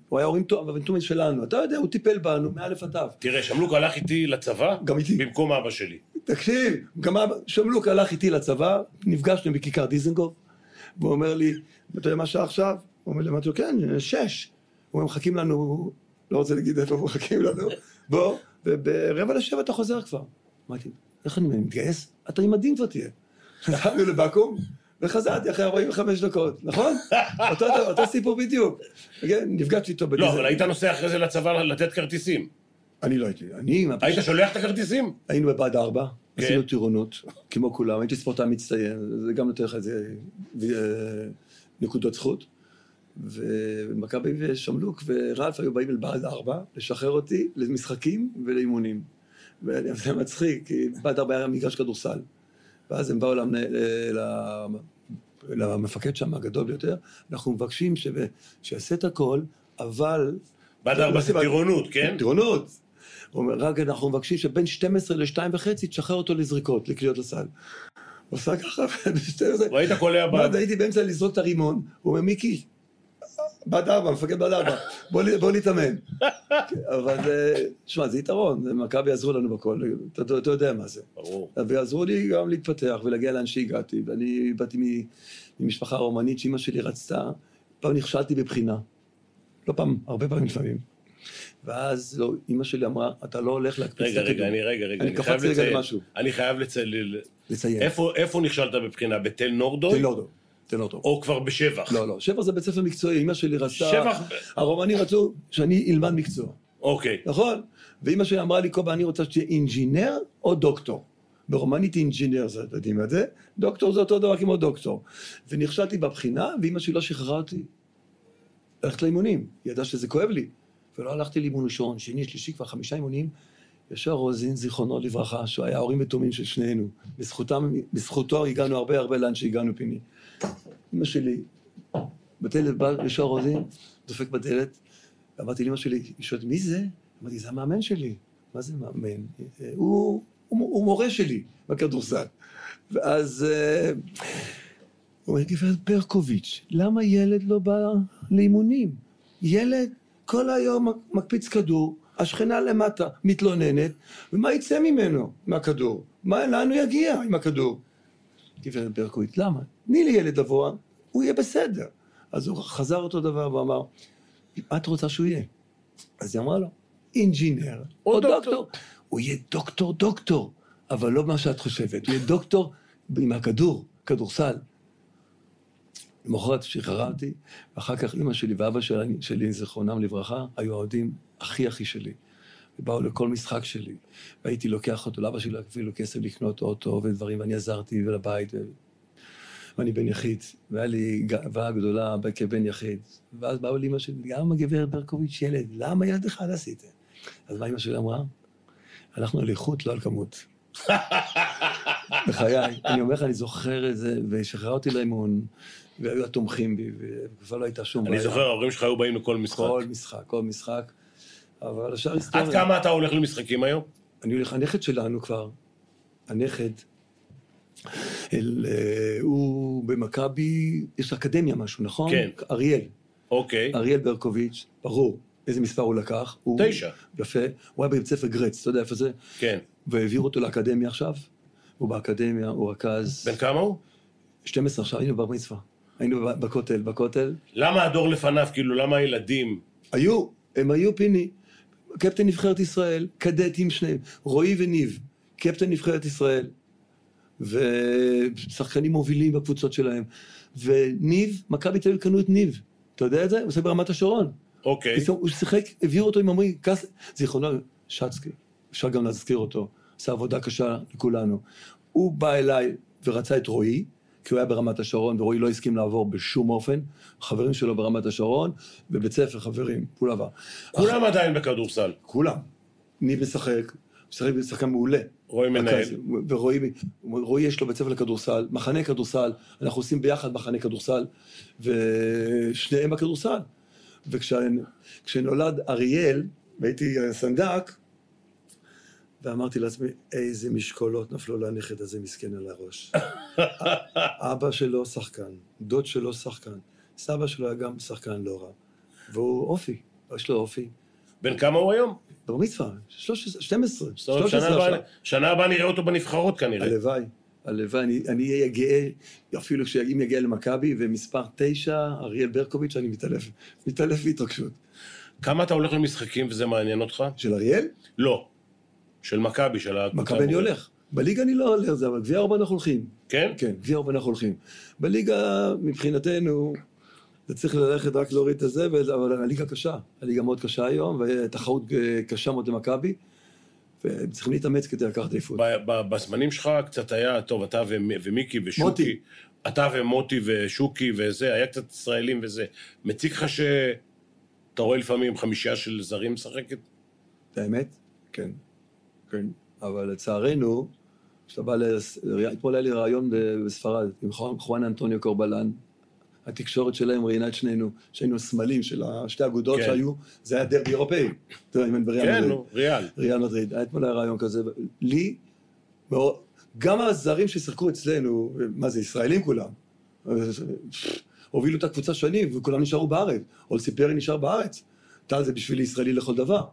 Speaker 2: הוא היה הורים תומד שלנו. אתה יודע, הוא טיפל בנו מאלף עד תו.
Speaker 1: תראה, שמלוק הלך איתי לצבא,
Speaker 2: גם איתי.
Speaker 1: במקום אבא שלי.
Speaker 2: תקשיב, גם אבא, שמלוק הלך איתי לצבא, נפגשנו בכיכר דיזנגוף, והוא אומר לי, אתה יודע מה השעה עכשיו? הוא אומר לי, אמרתי לו, כן, שש. הוא אומר, מחכים לנו, לא רוצה להגיד איפה מחכים לנו, [LAUGHS] בוא, וברבע לשבע אתה חוזר כבר. אמרתי, איך אני מתגייס? אתה עם מדים כבר תהיה. הלכנו לבקו"ם, וחזרתי אחרי 45 דקות, נכון? [LAUGHS] אותו, אותו סיפור בדיוק. כן, נפגשתי איתו
Speaker 1: לא,
Speaker 2: בדיזנגוף.
Speaker 1: אבל היית נוסע אחרי זה לצבא לתת כרטיסים.
Speaker 2: אני לא הייתי, אני...
Speaker 1: היית שולח את הכרטיסים?
Speaker 2: היינו בבה"ד 4,
Speaker 1: כן.
Speaker 2: עשינו טירונות, כמו כולם, הייתי ספורטאי מצטיין, זה גם נותן לך איזה אה, נקודות זכות. ומכבי ושמלוק ורלף היו באים אל בה"ד 4 לשחרר אותי למשחקים ולאימונים. וזה מצחיק, כי בה"ד 4 היה מגרש כדורסל. ואז הם באו למנה- ל- למפקד שם, הגדול ביותר, אנחנו מבקשים ש- שיעשה את הכל, אבל...
Speaker 1: בעד ארבע זה טירונות, כן?
Speaker 2: טירונות. הוא אומר, רק אנחנו מבקשים שבין 12 ל-2 וחצי תשחרר אותו לזריקות, לקריאות לסל. הוא עושה ככה, [LAUGHS] ב-12...
Speaker 1: ראית קולע
Speaker 2: ואז
Speaker 1: ב...
Speaker 2: הייתי באמצע לזרוק את הרימון, הוא אומר, מיקי, בת ארבע, מפקד בת ארבע, בוא להתאמן. אבל, אה, שמע, זה יתרון, מכבי עזרו לנו בכל, אתה יודע מה זה.
Speaker 1: ברור.
Speaker 2: ועזרו לי גם להתפתח ולהגיע לאן שהגעתי, ואני באתי ממשפחה רומנית שאימא שלי רצתה, פעם נכשלתי בבחינה. לא פעם, הרבה פעמים לפעמים. ואז לא, אימא שלי אמרה, אתה לא הולך להקפיץ את
Speaker 1: רגע,
Speaker 2: הכדור.
Speaker 1: רגע, אני רגע, רגע,
Speaker 2: אני קפצתי רגע. למשהו.
Speaker 1: אני חייב לציין. איפה איפה נכשלת בבחינה? בתל נורדוי?
Speaker 2: תן תן לו
Speaker 1: או כבר בשבח?
Speaker 2: לא, לא, שבח זה בית ספר מקצועי, אימא שלי רצתה...
Speaker 1: שבח...
Speaker 2: הרומנים רצו שאני אלמד מקצוע,
Speaker 1: אוקיי.
Speaker 2: נכון? ואימא שלי אמרה לי, קובה, אני רוצה שתהיה inginer או דוקטור. ברומנית inginer זה, אתם יודעים את זה? דוקטור זה אותו דבר כמו דוקטור. ונכשלתי בבחינה, ואימא שלי לא שחררה אותי ללכת לאימונים. היא ידעה שזה כואב לי. ולא הלכתי לאימון ראשון, שני, שלישי, כבר חמישה אימונים. ישר רוזין, זיכרונו לברכה, שהוא היה ההורים ותומים של שנינו. בזכותם, בזכותו הגענו הרבה הרבה לאן שהגענו, פיני. אמא שלי, בדלת בא ישר רוזין, דופק בדלת, אמרתי לאמא שלי, היא שואלת, מי זה? אמרתי, זה המאמן שלי. מה זה מאמן? הוא, הוא, הוא מורה שלי בכדורסל. ואז אה, הוא אומר, גברת ברקוביץ', למה ילד לא בא לאימונים? ילד כל היום מקפיץ כדור, השכנה למטה מתלוננת, ומה יצא ממנו, מהכדור? מה, לאן הוא יגיע עם הכדור? גברת ברקוביץ', למה? תני לי ילד לבוא, הוא יהיה בסדר. אז הוא חזר אותו דבר ואמר, מה את רוצה שהוא יהיה? אז היא אמרה לו, inginer
Speaker 1: או דוקטור."
Speaker 2: דוקטור. הוא יהיה דוקטור דוקטור, אבל לא מה שאת חושבת, הוא יהיה דוקטור עם הכדור, כדורסל. למחרת שחררה אותי, ואחר כך אימא שלי ואבא שלי, שלי, זיכרונם לברכה, היו האוהדים הכי הכי שלי. ובאו לכל משחק שלי, והייתי לוקח אותו, לאבא שלי אפילו כסף לקנות אוטו ודברים, ואני עזרתי ולבית, ו... ואני בן יחיד, והיה לי גאווה גדולה כבן יחיד. ואז באו לאמא שלי, גם הגברת ברקוביץ' ילד, למה ילד אחד עשיתם? אז מה אמא שלי אמרה? הלכנו על איכות, לא על כמות. בחיי, אני אומר לך, אני זוכר את זה, ושחררה אותי לאימון, והיו התומכים בי, וכבר לא הייתה שום
Speaker 1: אני זוכר, ההורים שלך היו באים לכל משחק.
Speaker 2: כל משחק, כל משחק. אבל השאר היסטוריה.
Speaker 1: עד כמה אתה הולך למשחקים היום?
Speaker 2: אני הולך, הנכד שלנו כבר, הנכד, אל, אה, הוא במכבי, יש אקדמיה משהו, נכון?
Speaker 1: כן.
Speaker 2: אריאל,
Speaker 1: אוקיי.
Speaker 2: אריאל ברקוביץ', ברור. איזה מספר הוא לקח? הוא,
Speaker 1: תשע.
Speaker 2: יפה. הוא היה בבית ספר גרץ, אתה יודע איפה זה?
Speaker 1: כן.
Speaker 2: והעבירו אותו לאקדמיה עכשיו. הוא באקדמיה, הוא רכז...
Speaker 1: בן כמה הוא?
Speaker 2: 12 עכשיו, היינו בר מצווה. היינו בכותל, בכותל.
Speaker 1: למה הדור לפניו, כאילו, למה הילדים?
Speaker 2: היו, הם היו פיני. קפטן נבחרת ישראל, קדטים שניהם, רועי וניב, קפטן נבחרת ישראל, ושחקנים מובילים בקבוצות שלהם. וניב, מכבי תל אביב קנו את ניב. אתה יודע את זה? הוא עושה ברמת השרון.
Speaker 1: אוקיי.
Speaker 2: פתאום הוא שיחק, הביאו אותו עם עמרי קס... זיכרונו, שצקי, אפשר גם להזכיר אותו, עשה עבודה קשה לכולנו. הוא בא אליי ורצה את רועי, כי הוא היה ברמת השרון, ורועי לא הסכים לעבור בשום אופן. חברים שלו ברמת השרון, בבית ספר חברים, לא עבר.
Speaker 1: כולם עדיין בכדורסל.
Speaker 2: כולם. ניב משחק, משחק שחקן מעולה.
Speaker 1: רועי מנהל.
Speaker 2: ורועי רועי יש לו בית ספר לכדורסל, מחנה כדורסל, אנחנו עושים ביחד מחנה כדורסל, ושניהם בכדורסל. וכשנולד אריאל, והייתי סנדק, ואמרתי לעצמי, איזה משקולות נפלו לנכד הזה מסכן על הראש. [LAUGHS] אבא שלו שחקן, דוד שלו שחקן, סבא שלו היה גם שחקן לא רע. והוא אופי, יש לו אופי.
Speaker 1: בן כמה הוא היום?
Speaker 2: בר מצווה, 13, 12,
Speaker 1: זאת אומרת,
Speaker 2: 13
Speaker 1: שנה הבאה- נראה אותו בנבחרות כנראה.
Speaker 2: הלוואי, הלוואי, אני אהיה גאה, אפילו כשאם יגיע למכבי, ומספר תשע, אריאל ברקוביץ', אני מתעלף, מתעלף בהתרגשות.
Speaker 1: כמה אתה הולך למשחקים וזה מעניין אותך?
Speaker 2: של אריאל?
Speaker 1: לא. של מכבי, של הקבוצה.
Speaker 2: מכבי אני. הולך. בליגה אני לא הולך, זה, אבל גביע ארבע אנחנו הולכים.
Speaker 1: כן?
Speaker 2: כן, גביע ארבע אנחנו הולכים. בליגה, מבחינתנו, זה צריך ללכת רק להוריד את הזה, אבל הליגה קשה. הליגה מאוד קשה היום, ותחרות אה, קשה מאוד למכבי, וצריכים להתאמץ כדי לקחת אליפות.
Speaker 1: בזמנים שלך קצת היה, טוב, אתה ומ- ומיקי ושוקי.
Speaker 2: מוטי.
Speaker 1: אתה ומוטי ושוקי וזה, היה קצת ישראלים וזה. מציק לך שאתה רואה לפעמים חמישייה של זרים משחקת?
Speaker 2: האמת? כן. כן. אבל לצערנו, כשאתה בא ל... אתמול היה לי רעיון בספרד עם חואן- אנטוניו קורבלן. התקשורת שלהם ראיינה את שנינו, שהיינו סמלים של שתי אגודות
Speaker 1: כן.
Speaker 2: שהיו, זה היה דרבי אירופאי. אתה יודע, אם אין בריאל
Speaker 1: כן,
Speaker 2: מדריד.
Speaker 1: נו, ריאל.
Speaker 2: ריאל מדריד. היה אתמול היה רעיון כזה. לי, גם הזרים ששיחקו אצלנו, מה זה, ישראלים כולם, הובילו את הקבוצה שנים, וכולם נשארו בארץ. אולסי פרי נשאר בארץ. טל זה בשבילי ישראלי לכל דבר.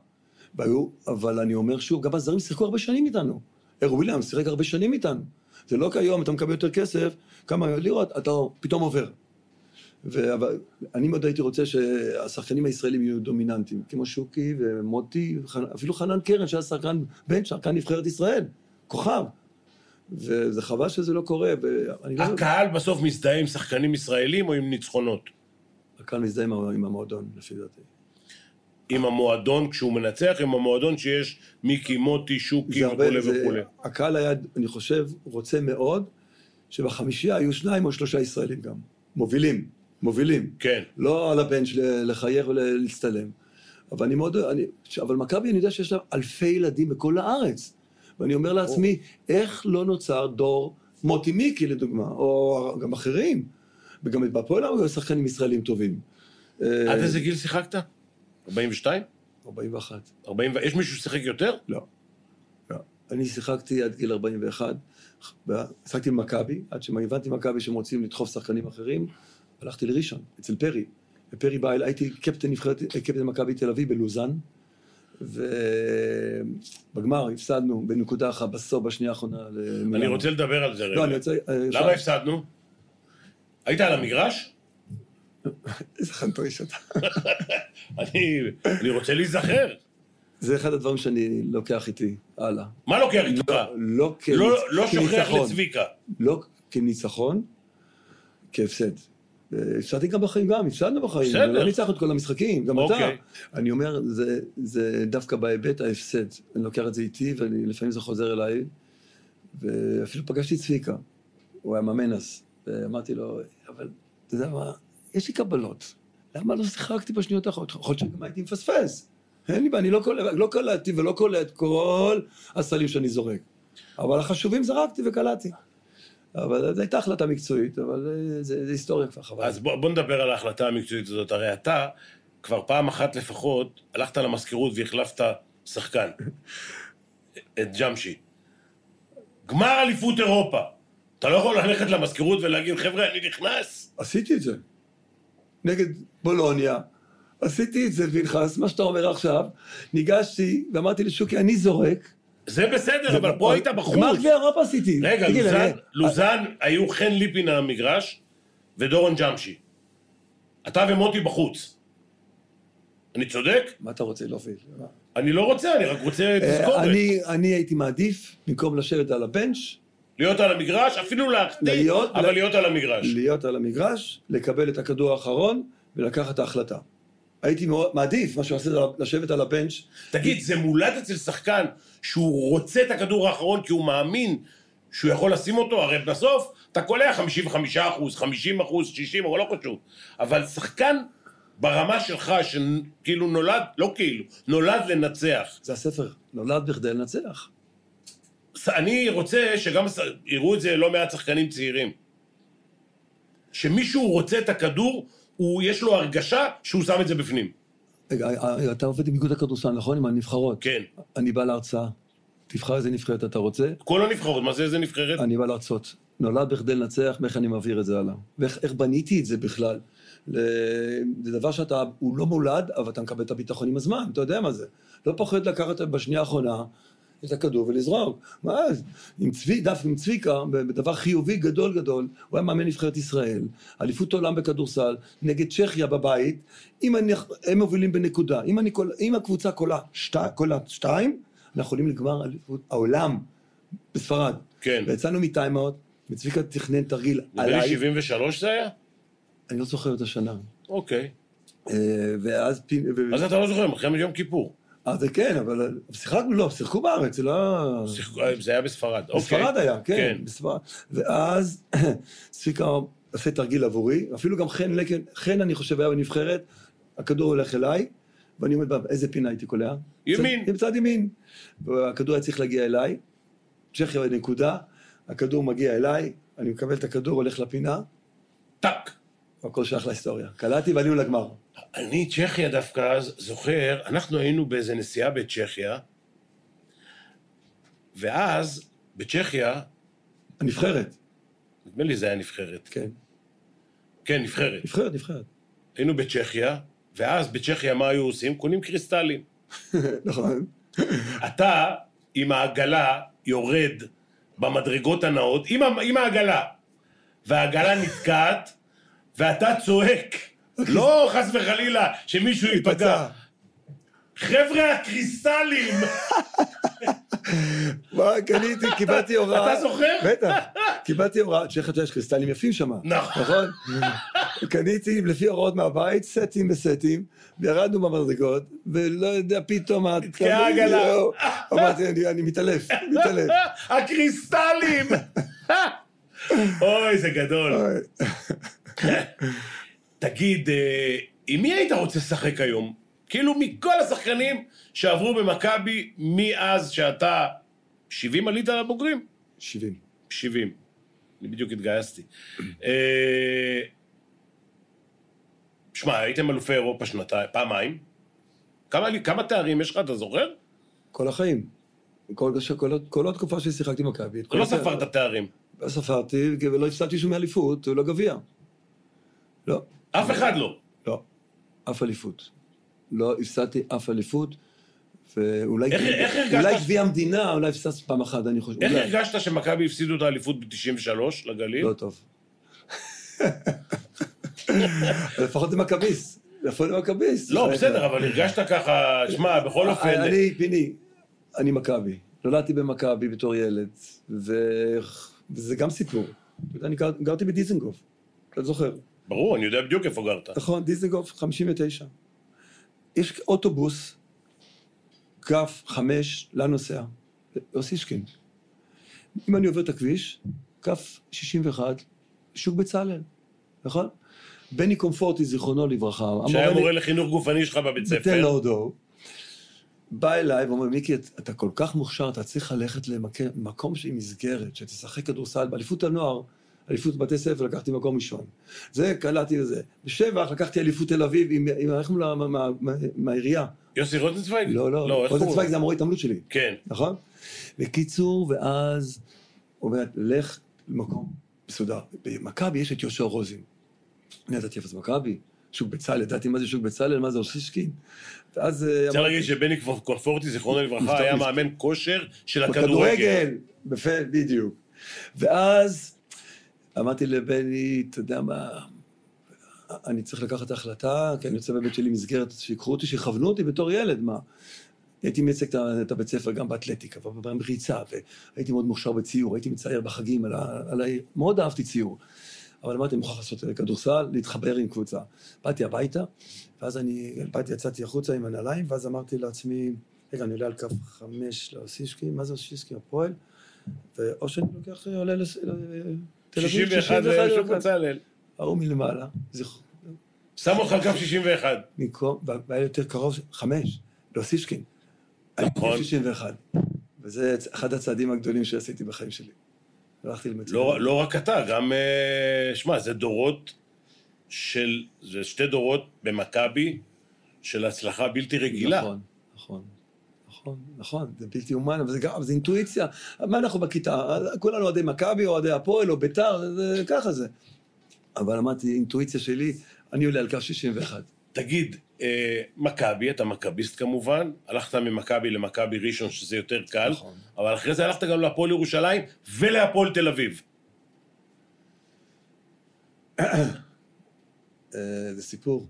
Speaker 2: והיו, אבל אני אומר שוב, גם הזרים שיחקו הרבה שנים איתנו. אר וויליאמס שיחק הרבה שנים איתנו. זה לא כיום, אתה מקבל יותר כסף, כמה לירות, אתה פתאום עובר. ו- אבל אני מאוד הייתי רוצה שהשחקנים הישראלים יהיו דומיננטיים, כמו שוקי ומוטי, אפילו חנן קרן, שהיה שחקן בן, שחקן נבחרת ישראל, כוכב. וזה חבל שזה לא קורה, ואני לא...
Speaker 1: הקהל בסוף מזדהה עם שחקנים ישראלים או עם ניצחונות?
Speaker 2: הקהל מזדהה עם המועדון, לפי דעתי.
Speaker 1: עם המועדון כשהוא מנצח, עם המועדון שיש מיקי, מוטי, שוקי וכולי וכולי.
Speaker 2: הקהל היה, אני חושב, רוצה מאוד שבחמישייה היו שניים או שלושה ישראלים גם. מובילים, מובילים.
Speaker 1: כן.
Speaker 2: לא על הבנץ' ל- לחייך ולהצטלם. אבל אני מאוד, אני, אבל מכבי, אני יודע שיש להם אלפי ילדים בכל הארץ. ואני אומר לעצמי, איך לא נוצר דור מוטי מיקי, לדוגמה, או גם אחרים. וגם בהפועל היו שחקנים ישראלים טובים.
Speaker 1: עד איזה גיל שיחקת? 42?
Speaker 2: 41.
Speaker 1: 40? יש מישהו ששיחק יותר?
Speaker 2: לא. לא. אני שיחקתי עד גיל 41, שיחקתי במכבי, עד שהבנתי במכבי שהם רוצים לדחוף שחקנים אחרים, הלכתי לראשון, אצל פרי. ופרי בא אליי, הייתי קפטן נבחרת, קפטן מכבי תל אביב בלוזאן, ובגמר הפסדנו בנקודה אחת בסוף, בשנייה האחרונה.
Speaker 1: אני רוצה לדבר על זה רגע.
Speaker 2: לא, אני רוצה...
Speaker 1: למה הפסדנו? היית על המגרש? [LAUGHS]
Speaker 2: איזה חנטרי שאתה. [LAUGHS]
Speaker 1: אני אני רוצה להיזכר.
Speaker 2: זה אחד הדברים שאני לוקח איתי הלאה.
Speaker 1: מה לוקח איתך?
Speaker 2: לא, לא, כניצ...
Speaker 1: לא לא שוכח. לצביקה.
Speaker 2: לא כניצחון, כהפסד. הפסדתי גם בחיים, גם, הפסדנו בחיים.
Speaker 1: בסדר.
Speaker 2: לא ניצחנו את כל המשחקים, גם אתה.
Speaker 1: אוקיי.
Speaker 2: אני אומר, זה, זה דווקא בהיבט ההפסד. אני לוקח את זה איתי, ולפעמים זה חוזר אליי. ואפילו פגשתי צביקה, הוא היה מאמן אז. ואמרתי לו, אבל אתה יודע מה, יש לי קבלות. למה לא שיחקתי בשניות האחרונות? יכול להיות שגם הייתי מפספס. אין לי בעיה, אני לא קולט, לא קלטתי ולא קולט כל הסלים שאני זורק. אבל החשובים זרקתי וקלטתי. אבל זו הייתה החלטה מקצועית, אבל זה, זה היסטוריה כבר, חבל.
Speaker 1: אז בוא, בוא נדבר על ההחלטה המקצועית הזאת. הרי אתה, כבר פעם אחת לפחות, הלכת למזכירות והחלפת שחקן. [LAUGHS] את ג'אמשי. גמר אליפות אירופה. אתה לא יכול ללכת למזכירות ולהגיד, חבר'ה, אני נכנס?
Speaker 2: עשיתי את זה. נגד בולוניה. עשיתי את זה, פנחס, מה שאתה אומר עכשיו. ניגשתי ואמרתי לשוקי, אני זורק.
Speaker 1: זה בסדר, אבל פה היית בחוץ.
Speaker 2: גמר גביע אירופה עשיתי.
Speaker 1: רגע, לוזן, היו חן ליפין על המגרש ודורון ג'אמשי. אתה ומוטי בחוץ. אני צודק?
Speaker 2: מה אתה רוצה להוביל?
Speaker 1: אני לא רוצה, אני רק רוצה
Speaker 2: אה,
Speaker 1: תזכורת.
Speaker 2: אני, אני הייתי מעדיף, במקום לשבת על הבנץ',
Speaker 1: להיות על המגרש, אפילו להחטיא, אבל
Speaker 2: ל-
Speaker 1: להיות על המגרש.
Speaker 2: להיות על המגרש, לקבל את הכדור האחרון ולקחת את ההחלטה. הייתי מאוד, מעדיף מה שעושה לשבת על הבנץ',
Speaker 1: תגיד, זה מולד אצל שחקן שהוא רוצה את הכדור האחרון כי הוא מאמין שהוא יכול לשים אותו? הרי בסוף אתה קולע 55 אחוז, 50 אחוז, 60, אבל לא חשוב. אבל שחקן ברמה שלך, שכאילו נולד, לא כאילו, נולד לנצח.
Speaker 2: זה הספר, נולד בכדי לנצח.
Speaker 1: אני רוצה שגם יראו את זה לא מעט שחקנים צעירים. שמישהו רוצה את הכדור, הוא, יש לו הרגשה שהוא שם את זה בפנים.
Speaker 2: רגע, אה, אתה עובד עם איגוד הכדורסל, נכון? עם הנבחרות.
Speaker 1: כן.
Speaker 2: אני בא להרצאה, תבחר איזה נבחרת אתה רוצה,
Speaker 1: כל הנבחרות, מה זה איזה נבחרת?
Speaker 2: אני בא להרצות. נולד בכדי לנצח, ואיך אני מעביר את זה הלאה. ואיך איך בניתי את זה בכלל. זה דבר שאתה, הוא לא מולד, אבל אתה מקבל את הביטחון עם הזמן, אתה יודע מה זה. לא פוחד לקחת בשנייה האחרונה את הכדור ולזרוק. מה, עם צבי, דווקא עם צביקה, בדבר חיובי גדול גדול, הוא היה מאמן נבחרת ישראל, אליפות עולם בכדורסל, נגד צ'כיה בבית, אם אני, הם מובילים בנקודה, אם, אני, אם הקבוצה קולה שתי, קולה שתיים, אנחנו יכולים לגמר אליפות העולם בספרד.
Speaker 1: כן.
Speaker 2: ויצאנו מטיימאוט, וצביקה תכנן תרגיל
Speaker 1: נדמה לי
Speaker 2: עליי,
Speaker 1: 73 זה היה?
Speaker 2: אני לא זוכר את השנה.
Speaker 1: אוקיי.
Speaker 2: אה, ואז פין... ו-
Speaker 1: אז אתה לא זוכר, מלחמת יום כיפור.
Speaker 2: אז זה כן, אבל שיחקנו, לא, שיחקו בארץ, זה לא...
Speaker 1: שיחקו- זה היה בספרד. אוקיי.
Speaker 2: בספרד היה, כן,
Speaker 1: כן.
Speaker 2: בספרד. ואז [CLEARS THROAT] צביקה עושה תרגיל עבורי, אפילו גם חן לקן, חן אני חושב היה בנבחרת, הכדור הולך אליי, ואני עומד באיזה פינה הייתי קולע?
Speaker 1: ימין.
Speaker 2: צד- בצד ימין. והכדור היה צריך להגיע אליי, צ'כיה בנקודה, הכדור מגיע אליי, אני מקבל את הכדור, הולך לפינה,
Speaker 1: טאק.
Speaker 2: והכל שייך להיסטוריה. קלעתי ועלינו לגמר.
Speaker 1: אני, צ'כיה דווקא, אז זוכר, אנחנו היינו באיזה נסיעה בצ'כיה, ואז, בצ'כיה,
Speaker 2: הנבחרת,
Speaker 1: נדמה לי זה היה נבחרת.
Speaker 2: כן.
Speaker 1: כן, נבחרת.
Speaker 2: נבחרת, נבחרת.
Speaker 1: היינו בצ'כיה, ואז בצ'כיה מה היו עושים? קונים קריסטלים. [LAUGHS]
Speaker 2: נכון.
Speaker 1: אתה, עם העגלה, יורד במדרגות הנאות, עם, עם העגלה, והעגלה נתקעת, ואתה צועק. לא חס וחלילה שמישהו ייפגע. חבר'ה, הקריסטלים! [LAUGHS]
Speaker 2: מה, קניתי, קיבלתי הוראה.
Speaker 1: אתה זוכר?
Speaker 2: בטח. [LAUGHS] קיבלתי הוראה, צ'כיה יש קריסטלים יפים שם.
Speaker 1: נכון.
Speaker 2: נכון? קניתי לפי הוראות מהבית, סטים וסטים, וירדנו במדרגות, ולא יודע, פתאום... ה-
Speaker 1: נתקעה העגלה.
Speaker 2: יואו. אמרתי, אני מתעלף, מתעלף. [LAUGHS]
Speaker 1: הקריסטלים! אוי, זה גדול. תגיד, אה, עם מי היית רוצה לשחק היום? כאילו מכל השחקנים שעברו במכבי מאז שאתה 70 עלית לבוגרים?
Speaker 2: 70.
Speaker 1: 70. אני בדיוק התגייסתי. [CLEARS THROAT] אה, שמע, הייתם אלופי אירופה שנתיים, פעמיים. כמה, כמה תארים יש לך, אתה זוכר?
Speaker 2: כל החיים. כל, כל, כל התקופה ששיחקתי כל
Speaker 1: לא ספרת תארים.
Speaker 2: לא ספרתי, ולא הפסדתי שום אליפות, ולא גביע. לא,
Speaker 1: אף אחד לא.
Speaker 2: לא. אף אליפות. לא הפסדתי אף אליפות, ואולי
Speaker 1: איך- איך הרגשת
Speaker 2: גביע המדינה, אולי הפסדתי פעם אחת, אני חושב.
Speaker 1: איך
Speaker 2: אולי.
Speaker 1: הרגשת שמכבי הפסידו את האליפות ב-93 לגליל?
Speaker 2: לא טוב. [LAUGHS] לפחות זה מכביסט. לפחות זה מכביסט.
Speaker 1: לא, בסדר, אבל הרגשת ככה, שמע, בכל אופן...
Speaker 2: אני, פיני, אני מכבי. נולדתי במכבי בתור ילד, ו- וזה גם סיפור. אתה יודע, אני גר- גרתי בדיזנגוף, אתה זוכר.
Speaker 1: ברור, אני יודע בדיוק איפה גרת.
Speaker 2: נכון, דיזנגוף 59. יש אוטובוס, כף חמש, לאן נוסע? אוסישקין. אם אני עובר את הכביש, כף 61, שוק בצלאל, נכון? בני קומפורטי, זיכרונו לברכה,
Speaker 1: שהיה
Speaker 2: המורה לי-
Speaker 1: מורה לחינוך גופני שלך בבית
Speaker 2: בתל
Speaker 1: ספר.
Speaker 2: הודו, בא אליי ואומר, מיקי, אתה- אתה כל כך מוכשר, אתה צריך ללכת למקום עם מסגרת, שתשחק כדורסל, באליפות הנוער, אליפות בתי ספר, לקחתי מקום ראשון. זה, קלעתי לזה. בשבח לקחתי אליפות תל אביב עם, עם, איך מה- מה- מה- מהעירייה.
Speaker 1: יוסי רוזנצוויג?
Speaker 2: לא, לא,
Speaker 1: לא,
Speaker 2: רוזנצוויג? זה המורה התעמלות שלי,
Speaker 1: כן.
Speaker 2: נכון? בקיצור, ואז, הוא אומר, לך למקום מסודר. במכבי יש את יהושע רוזין. אני ידעתי איפה זה מכבי, שוק בצלאל, ידעתי מה זה שוק בצלאל, מה זה אוסישקין. ואז... אה,
Speaker 1: צריך להגיד שבני קונפורטי, זיכרונו לברכה, [LAUGHS] היה
Speaker 2: נפטר.
Speaker 1: מאמן כושר של הכדורגל.
Speaker 2: בכדורגל, בפה, בדיוק. ואז אמרתי לבני, אתה יודע מה, אני צריך לקחת החלטה, כי אני רוצה באמת שיהיה לי מסגרת, שיקחו אותי, שיכוונו אותי בתור ילד, מה. הייתי מייצג את הבית ספר גם באתלטיקה ובריצה, והייתי מאוד מוכשר בציור, הייתי מצייר בחגים על ה... על ה... מאוד אהבתי ציור. אבל אמרתי, אני מוכרח לעשות כדורסל, להתחבר עם קבוצה. באתי הביתה, ואז אני, באתי, יצאתי החוצה עם הנעליים, ואז אמרתי לעצמי, רגע, אני עולה על קו חמש לאוסישקין, מה זה אוסישקין? הפועל? ואו שאני לוקח, עולה לתל אביב,
Speaker 1: 61 זה שוק. בצלאל.
Speaker 2: ההוא מלמעלה, זכר,
Speaker 1: שם אותך על קו 61.
Speaker 2: מקום, והיה יותר קרוב, חמש, לאוסישקין.
Speaker 1: נכון.
Speaker 2: 61. וזה אחד הצעדים הגדולים שעשיתי בחיים שלי. הלכתי למצוא.
Speaker 1: לא, לא רק אתה, גם... אה, שמע, זה דורות של... זה שתי דורות במכבי של הצלחה בלתי רגילה.
Speaker 2: נכון, נכון. נכון, נכון, זה בלתי אומן, אבל זה גם, אבל זה אינטואיציה. מה אנחנו בכיתה? כולנו אוהדי מכבי, או אוהדי הפועל, או ביתר, זה, ככה זה. אבל אמרתי, אינטואיציה שלי, אני עולה על קו 61.
Speaker 1: תגיד, אה, מכבי, אתה מכביסט כמובן, הלכת ממכבי למכבי ראשון, שזה יותר קל,
Speaker 2: נכון.
Speaker 1: אבל אחרי זה הלכת גם להפועל ירושלים ולהפועל תל אביב.
Speaker 2: אה, זה סיפור.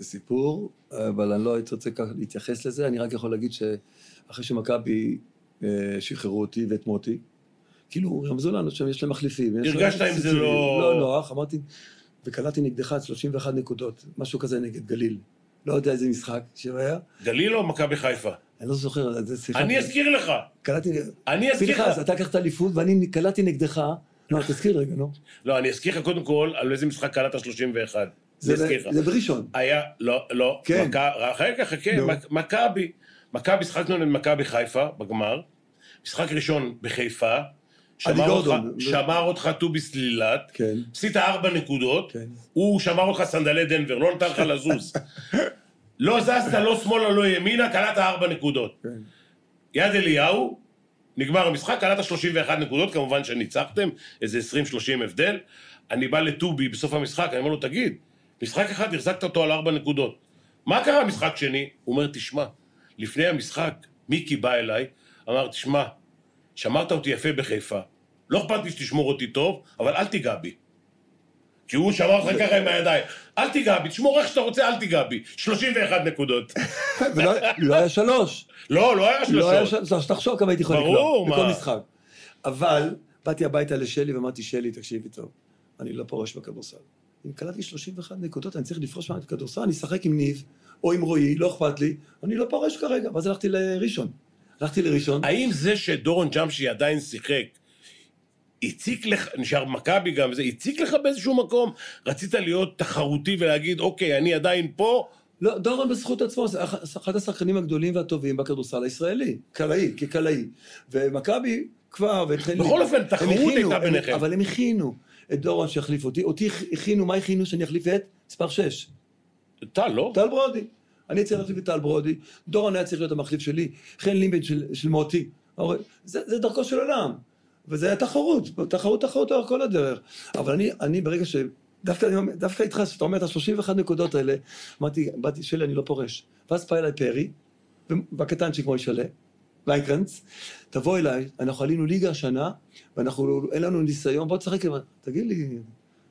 Speaker 2: זה סיפור, אבל אני לא הייתי רוצה ככה להתייחס לזה, אני רק יכול להגיד שאחרי שמכבי אה, שחררו אותי ואת מוטי, כאילו רמזו לנו להם מחליפים. יש להם
Speaker 1: הרגשת אם זה. לא-
Speaker 2: לא נוח, אמרתי, וקלעתי נגדך 31 נקודות, משהו כזה נגד גליל. לא יודע איזה משחק שהיה,
Speaker 1: גליל או מכבי חיפה?
Speaker 2: אני לא זוכר, איזה שיחה.
Speaker 1: אני אזכיר לך.
Speaker 2: קלטתי...
Speaker 1: אני אזכיר לך.
Speaker 2: אתה לקחת אליפות ואני קלטתי נגדך. לא, תזכיר רגע, נו.
Speaker 1: לא, אני אזכיר לך קודם כל על איזה משחק קלט 31.
Speaker 2: זה
Speaker 1: לך.
Speaker 2: זה בראשון.
Speaker 1: היה, לא, לא,
Speaker 2: כן.
Speaker 1: רגע, חכה. מק- מכבי. מכבי, שחקנו נגד מכבי חיפה בגמר. משחק ראשון בחיפה. שמר. אותך- שמר אותך טובי סלילת.
Speaker 2: כן.
Speaker 1: עשית ארבע נקודות.
Speaker 2: כן.
Speaker 1: הוא שמר אותך סנדלי דנבר, לא נתן לך לזוז. [LAUGHS] לא זזת לא שמאלה, לא ימינה, קלעת ארבע נקודות.
Speaker 2: כן.
Speaker 1: יד אליהו, נגמר המשחק, קלעת 31 נקודות, כמובן שניצחתם, איזה 20-30 הבדל. אני בא לטובי בסוף המשחק, אני אומר לו, תגיד, משחק אחד החזקת אותו על ארבע נקודות. מה קרה משחק שני? הוא אומר, תשמע, לפני המשחק, מיקי בא אליי, אמר, תשמע, שמרת אותי יפה בחיפה, לא אכפת לי שתשמור אותי טוב, אבל אל תיגע בי. כי הוא שמר אותך ככה עם הידיים. אל תיגע בי, תשמור איך שאתה רוצה, אל תיגע בי. 31 נקודות. [LAUGHS]
Speaker 2: ולא לא היה שלוש.
Speaker 1: לא, לא היה
Speaker 2: לא היה. שלוש. תחשוב כמה הייתי יכול
Speaker 1: ברור,
Speaker 2: לקלוע. בכל? משחק. אבל באתי הביתה לשלי ואמרתי, שלי, תקשיבי טוב, אני לא פורש בכדורסל. אם קלטתי 31 נקודות, אני צריך לפרוש מהכדורסל, אני אשחק עם ניב או עם רועי, לא אכפת לי, אני לא פורש כרגע. ואז הלכתי לראשון. הלכתי לראשון.
Speaker 1: האם זה שדורון ג'אמשי עדיין שיחק, הציק לך, נשאר מכבי גם, זה הציק לך באיזשהו מקום? רצית להיות תחרותי ולהגיד, אוקיי, אני עדיין פה?
Speaker 2: לא, דורון בזכות עצמו, זה אח- אחד השחקנים הגדולים והטובים בכדורסל הישראלי, קלעי, כקלעי. ומכבי כבר, והתחיל...
Speaker 1: בכל אופן, תחרות הייתה ביניכם.
Speaker 2: אבל הם הכינו את דורון שיחליף אותי. אותי הכינו, מה הכינו? שאני אחליף את מספר 6.
Speaker 1: טל, לא?
Speaker 2: טל ברודי. אני צריך להחליף את טל ברודי, דורון היה צריך להיות המחליף שלי, חן לימבן של, של מוטי. זה, זה דרכו של עולם. וזה היה תחרות, תחרות תחרות לאורך כל הדרך. אבל אני, אני ברגע ש... דווקא, דווקא איתך, שאתה אומר את ה-31 נקודות האלה, אמרתי, באתי, שלי, אני לא פורש. ואז בא אליי פרי, בקטנצ'יק כמו ישלה, וייקרנץ, תבוא אליי, אנחנו עלינו ליגה השנה, ואנחנו, אין לנו ניסיון, בוא תשחק, עם- תגיד לי,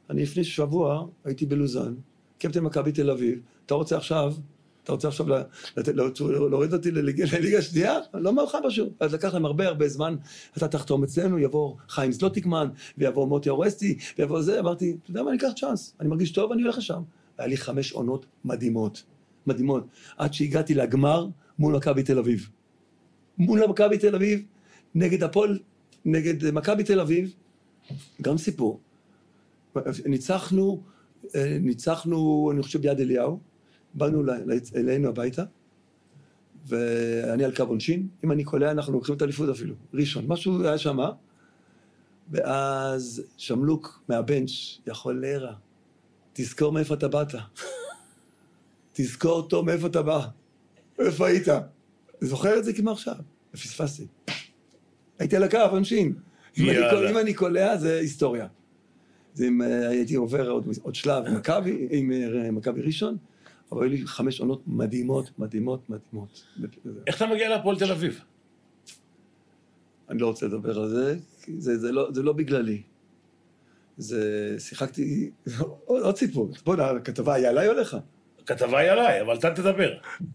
Speaker 2: אני לפני שבוע הייתי בלוזן, קפטן מכבי תל אביב, אתה רוצה עכשיו, אתה רוצה עכשיו ל- לתת- להוציא- להוריד אותי לליגה שנייה? לא לך פשוט. אז לקח להם הרבה הרבה זמן, אתה תחתום אצלנו, יבוא חיים זלוטיקמן, ויבוא מוטי אורסטי, ויבוא זה, אמרתי, אתה יודע מה, אני אקח צ'אנס, אני מרגיש טוב, אני הולך לשם. היה לי חמש עונות מדהימות, מדהימות, עד שהגעתי לגמר מול מכבי תל אביב. מול מכבי תל אביב, נגד הפועל, נגד מכבי תל אביב, גם סיפור. ניצחנו, אה, ניצחנו, אני חושב, ביד אליהו, באנו אלינו הביתה, ואני על קו עונשין, אם אני קולע אנחנו לוקחים את האליפות אפילו, ראשון, משהו היה שם, ואז שמלוק מהבנץ', יכול להירא, תזכור מאיפה אתה באת, [LAUGHS] תזכור טוב מאיפה אתה בא, איפה היית? זוכר את זה כמו עכשיו, ופספסתי. הייתי על הקו עונשין. אם אני קולע זה היסטוריה. זה אם אה, הייתי עובר עוד, עוד שלב עם מכבי, עם אה, מכבי ראשון, אבל היו לי חמש עונות מדהימות, מדהימות, מדהימות.
Speaker 1: איך אתה מגיע להפועל תל אביב?
Speaker 2: אני לא רוצה לדבר על זה, כי זה, זה, לא, זה לא בגללי. זה, שיחקתי, עוד, עוד סיפור. בוא'נה, הכתבה היא עליי או עליך?
Speaker 1: הכתבה היא עליי, אבל אתה תדבר.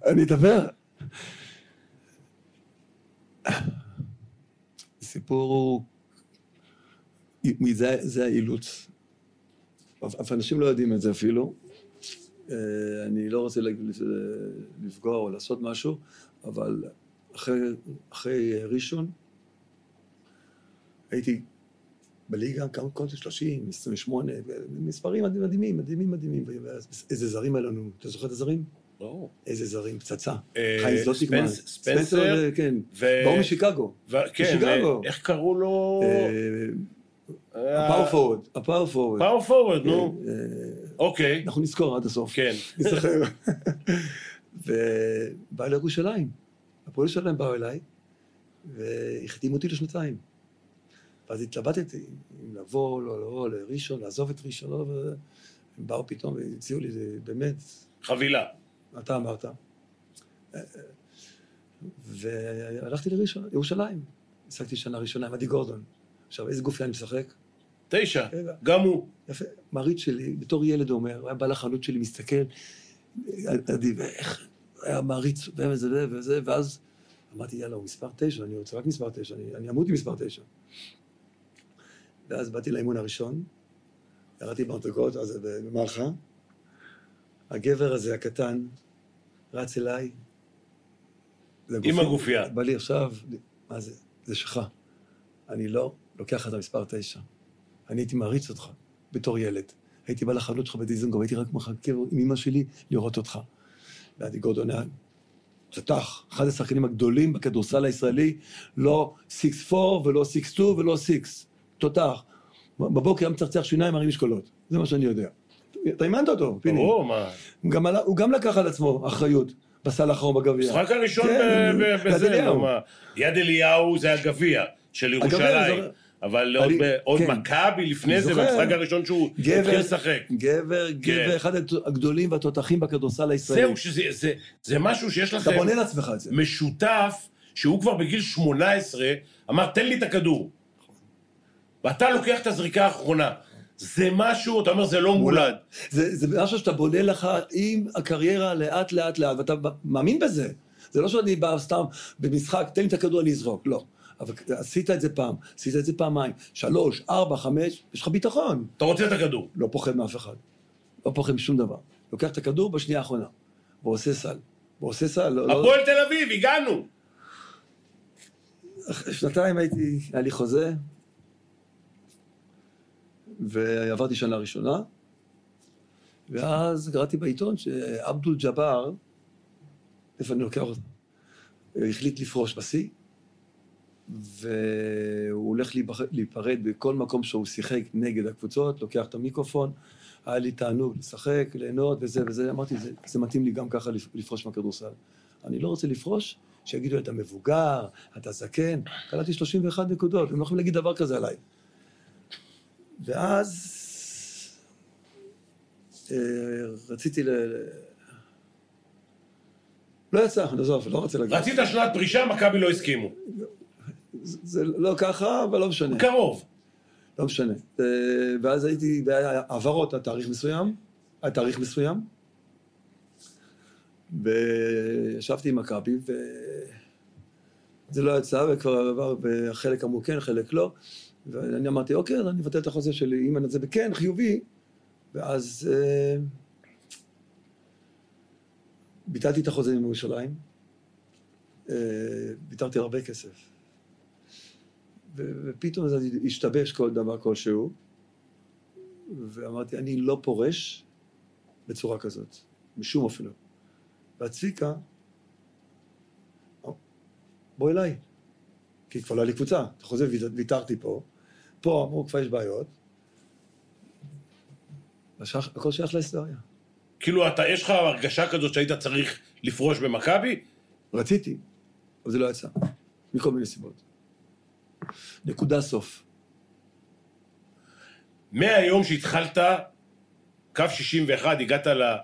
Speaker 2: אני אדבר. הסיפור הוא, זה, זה האילוץ. אף אנשים לא יודעים את זה אפילו. אה, אני לא רוצה להג- לפגוע או לעשות משהו, אבל אחרי, אחרי ראשון הייתי בליגה, כמה קונטי 30, 28, מספרים מדהימים, מדהימים, מדהימים. איזה זרים היה לנו, אתה זוכר את הזרים? איזה זרים, פצצה.
Speaker 1: אה,
Speaker 2: חיים זלוטיקמן.
Speaker 1: ספנס- ספנסר,
Speaker 2: כן.
Speaker 1: ו-
Speaker 2: באו משיקגו.
Speaker 1: כן. ואיך קראו לו?
Speaker 2: אה, הפאור פורוורד. הפאור פורוורד.
Speaker 1: פאור פורוורד, נו.
Speaker 2: אה,
Speaker 1: אוקיי.
Speaker 2: אנחנו נזכור עד הסוף.
Speaker 1: כן. [LAUGHS]
Speaker 2: נזכר. ובא לירושלים. הפועל שלהם באו אליי, והחתימו אותי לשנתיים. ואז התלבטתי אם לבוא, לא לבוא, לראשון, לעזוב את ראשון, לא, ו- הם באו פתאום והציעו לי, זה באמת,
Speaker 1: חבילה.
Speaker 2: אתה אמרת. והלכתי לראשון, ירושלים. משחקתי שנה ראשונה עם עדי גורדון. עכשיו, איזה גופי אני משחק?
Speaker 1: תשע. גם הוא.
Speaker 2: יפה. מעריץ שלי, בתור ילד הוא אומר, הוא היה בא לחנות שלי, מסתכל, עדי, ואיך, היה מעריץ, וזה וזה וזה, ואז אמרתי, יאללה, הוא מספר תשע, אני רוצה רק מספר תשע, אני, אני אמות עם מספר תשע. ואז באתי לאימון הראשון, ירדתי במדרגות, אז במלחה, הגבר הזה, הקטן, רץ אליי.
Speaker 1: עם
Speaker 2: לגופי.
Speaker 1: הגופייה.
Speaker 2: בא לי עכשיו, מה זה? זה שלך. אני לא לוקח לך את המספר תשע. אני הייתי מעריץ אותך בתור ילד. הייתי בא לחנות שלך בדיזנגוף, הייתי רק מחכה עם אמא שלי לראות אותך. ועדי גורדון היה תותח, אחד השחקנים הגדולים בכדורסל הישראלי, לא 6-4 ולא 6-2 ולא 6. תותח. בבוקר היה מצחצח שיניים, מרים משקולות. זה מה שאני יודע. אתה אימנת אותו, פיני.
Speaker 1: ברור, מה.
Speaker 2: גם, עלה, הוא גם לקח על עצמו אחריות בסל האחרון בגביע.
Speaker 1: המשחק הראשון
Speaker 2: כן,
Speaker 1: ב- בזה,
Speaker 2: אליהו.
Speaker 1: מה. יד אליהו זה הגביע של ירושלים.
Speaker 2: זה-
Speaker 1: אבל עוד
Speaker 2: אני-
Speaker 1: עוד
Speaker 2: כן.
Speaker 1: מכבי לפני זה. במשחק הראשון שהוא
Speaker 2: גבר,
Speaker 1: התחיל לשחק.
Speaker 2: גבר, גבר, אחד הגדולים והתותחים בכדורסל הישראלי.
Speaker 1: זהו, שזה זה- זה משהו שיש
Speaker 2: אתה
Speaker 1: לכם
Speaker 2: בונה לעצמך את זה.
Speaker 1: משותף, שהוא כבר בגיל 18, אמר, תן לי את הכדור. ואתה לוקח את הזריקה האחרונה. זה משהו, אתה אומר, זה לא מולד.
Speaker 2: זה, זה משהו שאתה בונה לך עם הקריירה לאט לאט לאט, ואתה מאמין בזה. זה לא שאני בא סתם במשחק, תן לי את הכדור, אני אזרוק. לא. אבל עשית את זה פעם, עשית את זה פעמיים, שלוש, ארבע, חמש, יש לך ביטחון.
Speaker 1: אתה רוצה את הכדור.
Speaker 2: לא פוחד מאף אחד. לא פוחד משום דבר. לוקח את הכדור בשנייה האחרונה, ועושה סל. ועושה סל, לא... לא-
Speaker 1: הפועל תל אביב, הגענו.
Speaker 2: שנתיים הייתי, היה לי חוזה, ועברתי שנה ראשונה, ואז קראתי בעיתון שעבדול ג'אבר, איפה אני לוקח אותו? החליט לפרוש בשיא, והוא הולך להיפרד בכל מקום שהוא שיחק נגד הקבוצות, לוקח את המיקרופון, היה לי תענוג לשחק, ליהנות וזה וזה, אמרתי, זה, זה מתאים לי גם ככה לפ- לפרוש מהכדורסל. אני לא רוצה לפרוש, שיגידו, אתה מבוגר, אתה זקן, קלטתי 31 נקודות, הם לא יכולים להגיד דבר כזה עליי. ואז אה, רציתי ל... לא יצא, עזוב, לא רוצה להגיד.
Speaker 1: רצית שנת פרישה, מכבי לא הסכימו.
Speaker 2: זה לא ככה, אבל לא משנה.
Speaker 1: קרוב.
Speaker 2: לא משנה. אה, ואז הייתי בהעברות עד תאריך מסוים, עד תאריך מסוים, וישבתי עם מכבי, וזה לא יצא, וכבר עבר, וחלק אמרו כן, חלק לא, ואני אמרתי, אוקיי, אז אני אבטל את החוזה שלי, אם אני זה בכן, חיובי, ואז אה, ביטלתי את החוזה עם ירושלים, אה, על הרבה כסף. ופתאום זה השתבש כל דבר כלשהו, ואמרתי, אני לא פורש בצורה כזאת, בשום אופן לא. והצביקה, "או, בוא אליי, כי כבר לא היה לי קבוצה, את החוזה ויתר- ויתרתי פה, פה אמרו, כבר יש בעיות, הכל שייך להיסטוריה.
Speaker 1: כאילו, אתה, יש לך הרגשה כזאת שהיית צריך לפרוש במכבי?
Speaker 2: רציתי, אבל זה לא יצא, מכל מיני סיבות. נקודה סוף.
Speaker 1: מהיום שהתחלת, קו 61, הגעת ל-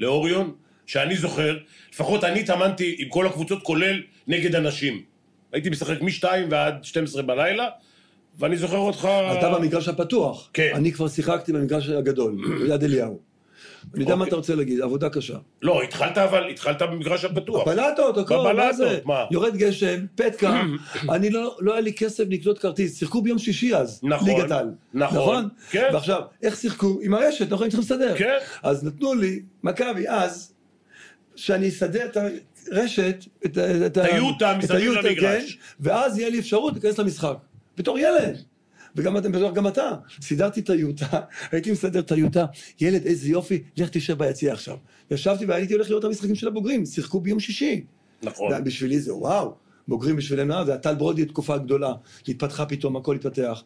Speaker 1: לאוריון, שאני זוכר, לפחות אני התאמנתי עם כל הקבוצות, כולל נגד אנשים. הייתי משחק מ-2 ועד 12 בלילה, ואני זוכר אותך...
Speaker 2: אתה במגרש הפתוח.
Speaker 1: כן.
Speaker 2: אני כבר שיחקתי במגרש הגדול, ביד אליהו. אני יודע מה
Speaker 1: אוקיי.
Speaker 2: אתה רוצה להגיד, עבודה קשה.
Speaker 1: לא, התחלת אבל, התחלת במגרש הפתוח.
Speaker 2: בלטות, הכל, מה
Speaker 1: בבלטות,
Speaker 2: זה?
Speaker 1: מה?
Speaker 2: יורד גשם, פטקה, אני לא, לא היה לי כסף לקנות כרטיס, שיחקו ביום שישי אז,
Speaker 1: נכון,
Speaker 2: ליגת על.
Speaker 1: נכון, כן.
Speaker 2: ועכשיו, איך שיחקו? עם הרשת, נכון? צריכים לסדר.
Speaker 1: כן.
Speaker 2: אז נתנו לי, מכבי אז, שאני אסדר את הרשת, את
Speaker 1: היוטה מסביב למגרש.
Speaker 2: כן, ואז יהיה לי אפשרות להיכנס למשחק. בתור ילד. וגם אתם, בטוח גם אתה. סידרתי את היוטה, הייתי מסדר את היוטה, ילד, איזה יופי, לך תשב ביציע עכשיו. ישבתי והייתי הולך לראות את המשחקים של הבוגרים, שיחקו ביום שישי.
Speaker 1: נכון.
Speaker 2: בשבילי זה וואו, בוגרים בשבילנו, אה, והטל ברודי תקופה גדולה, התפתחה פתאום, הכל התפתח.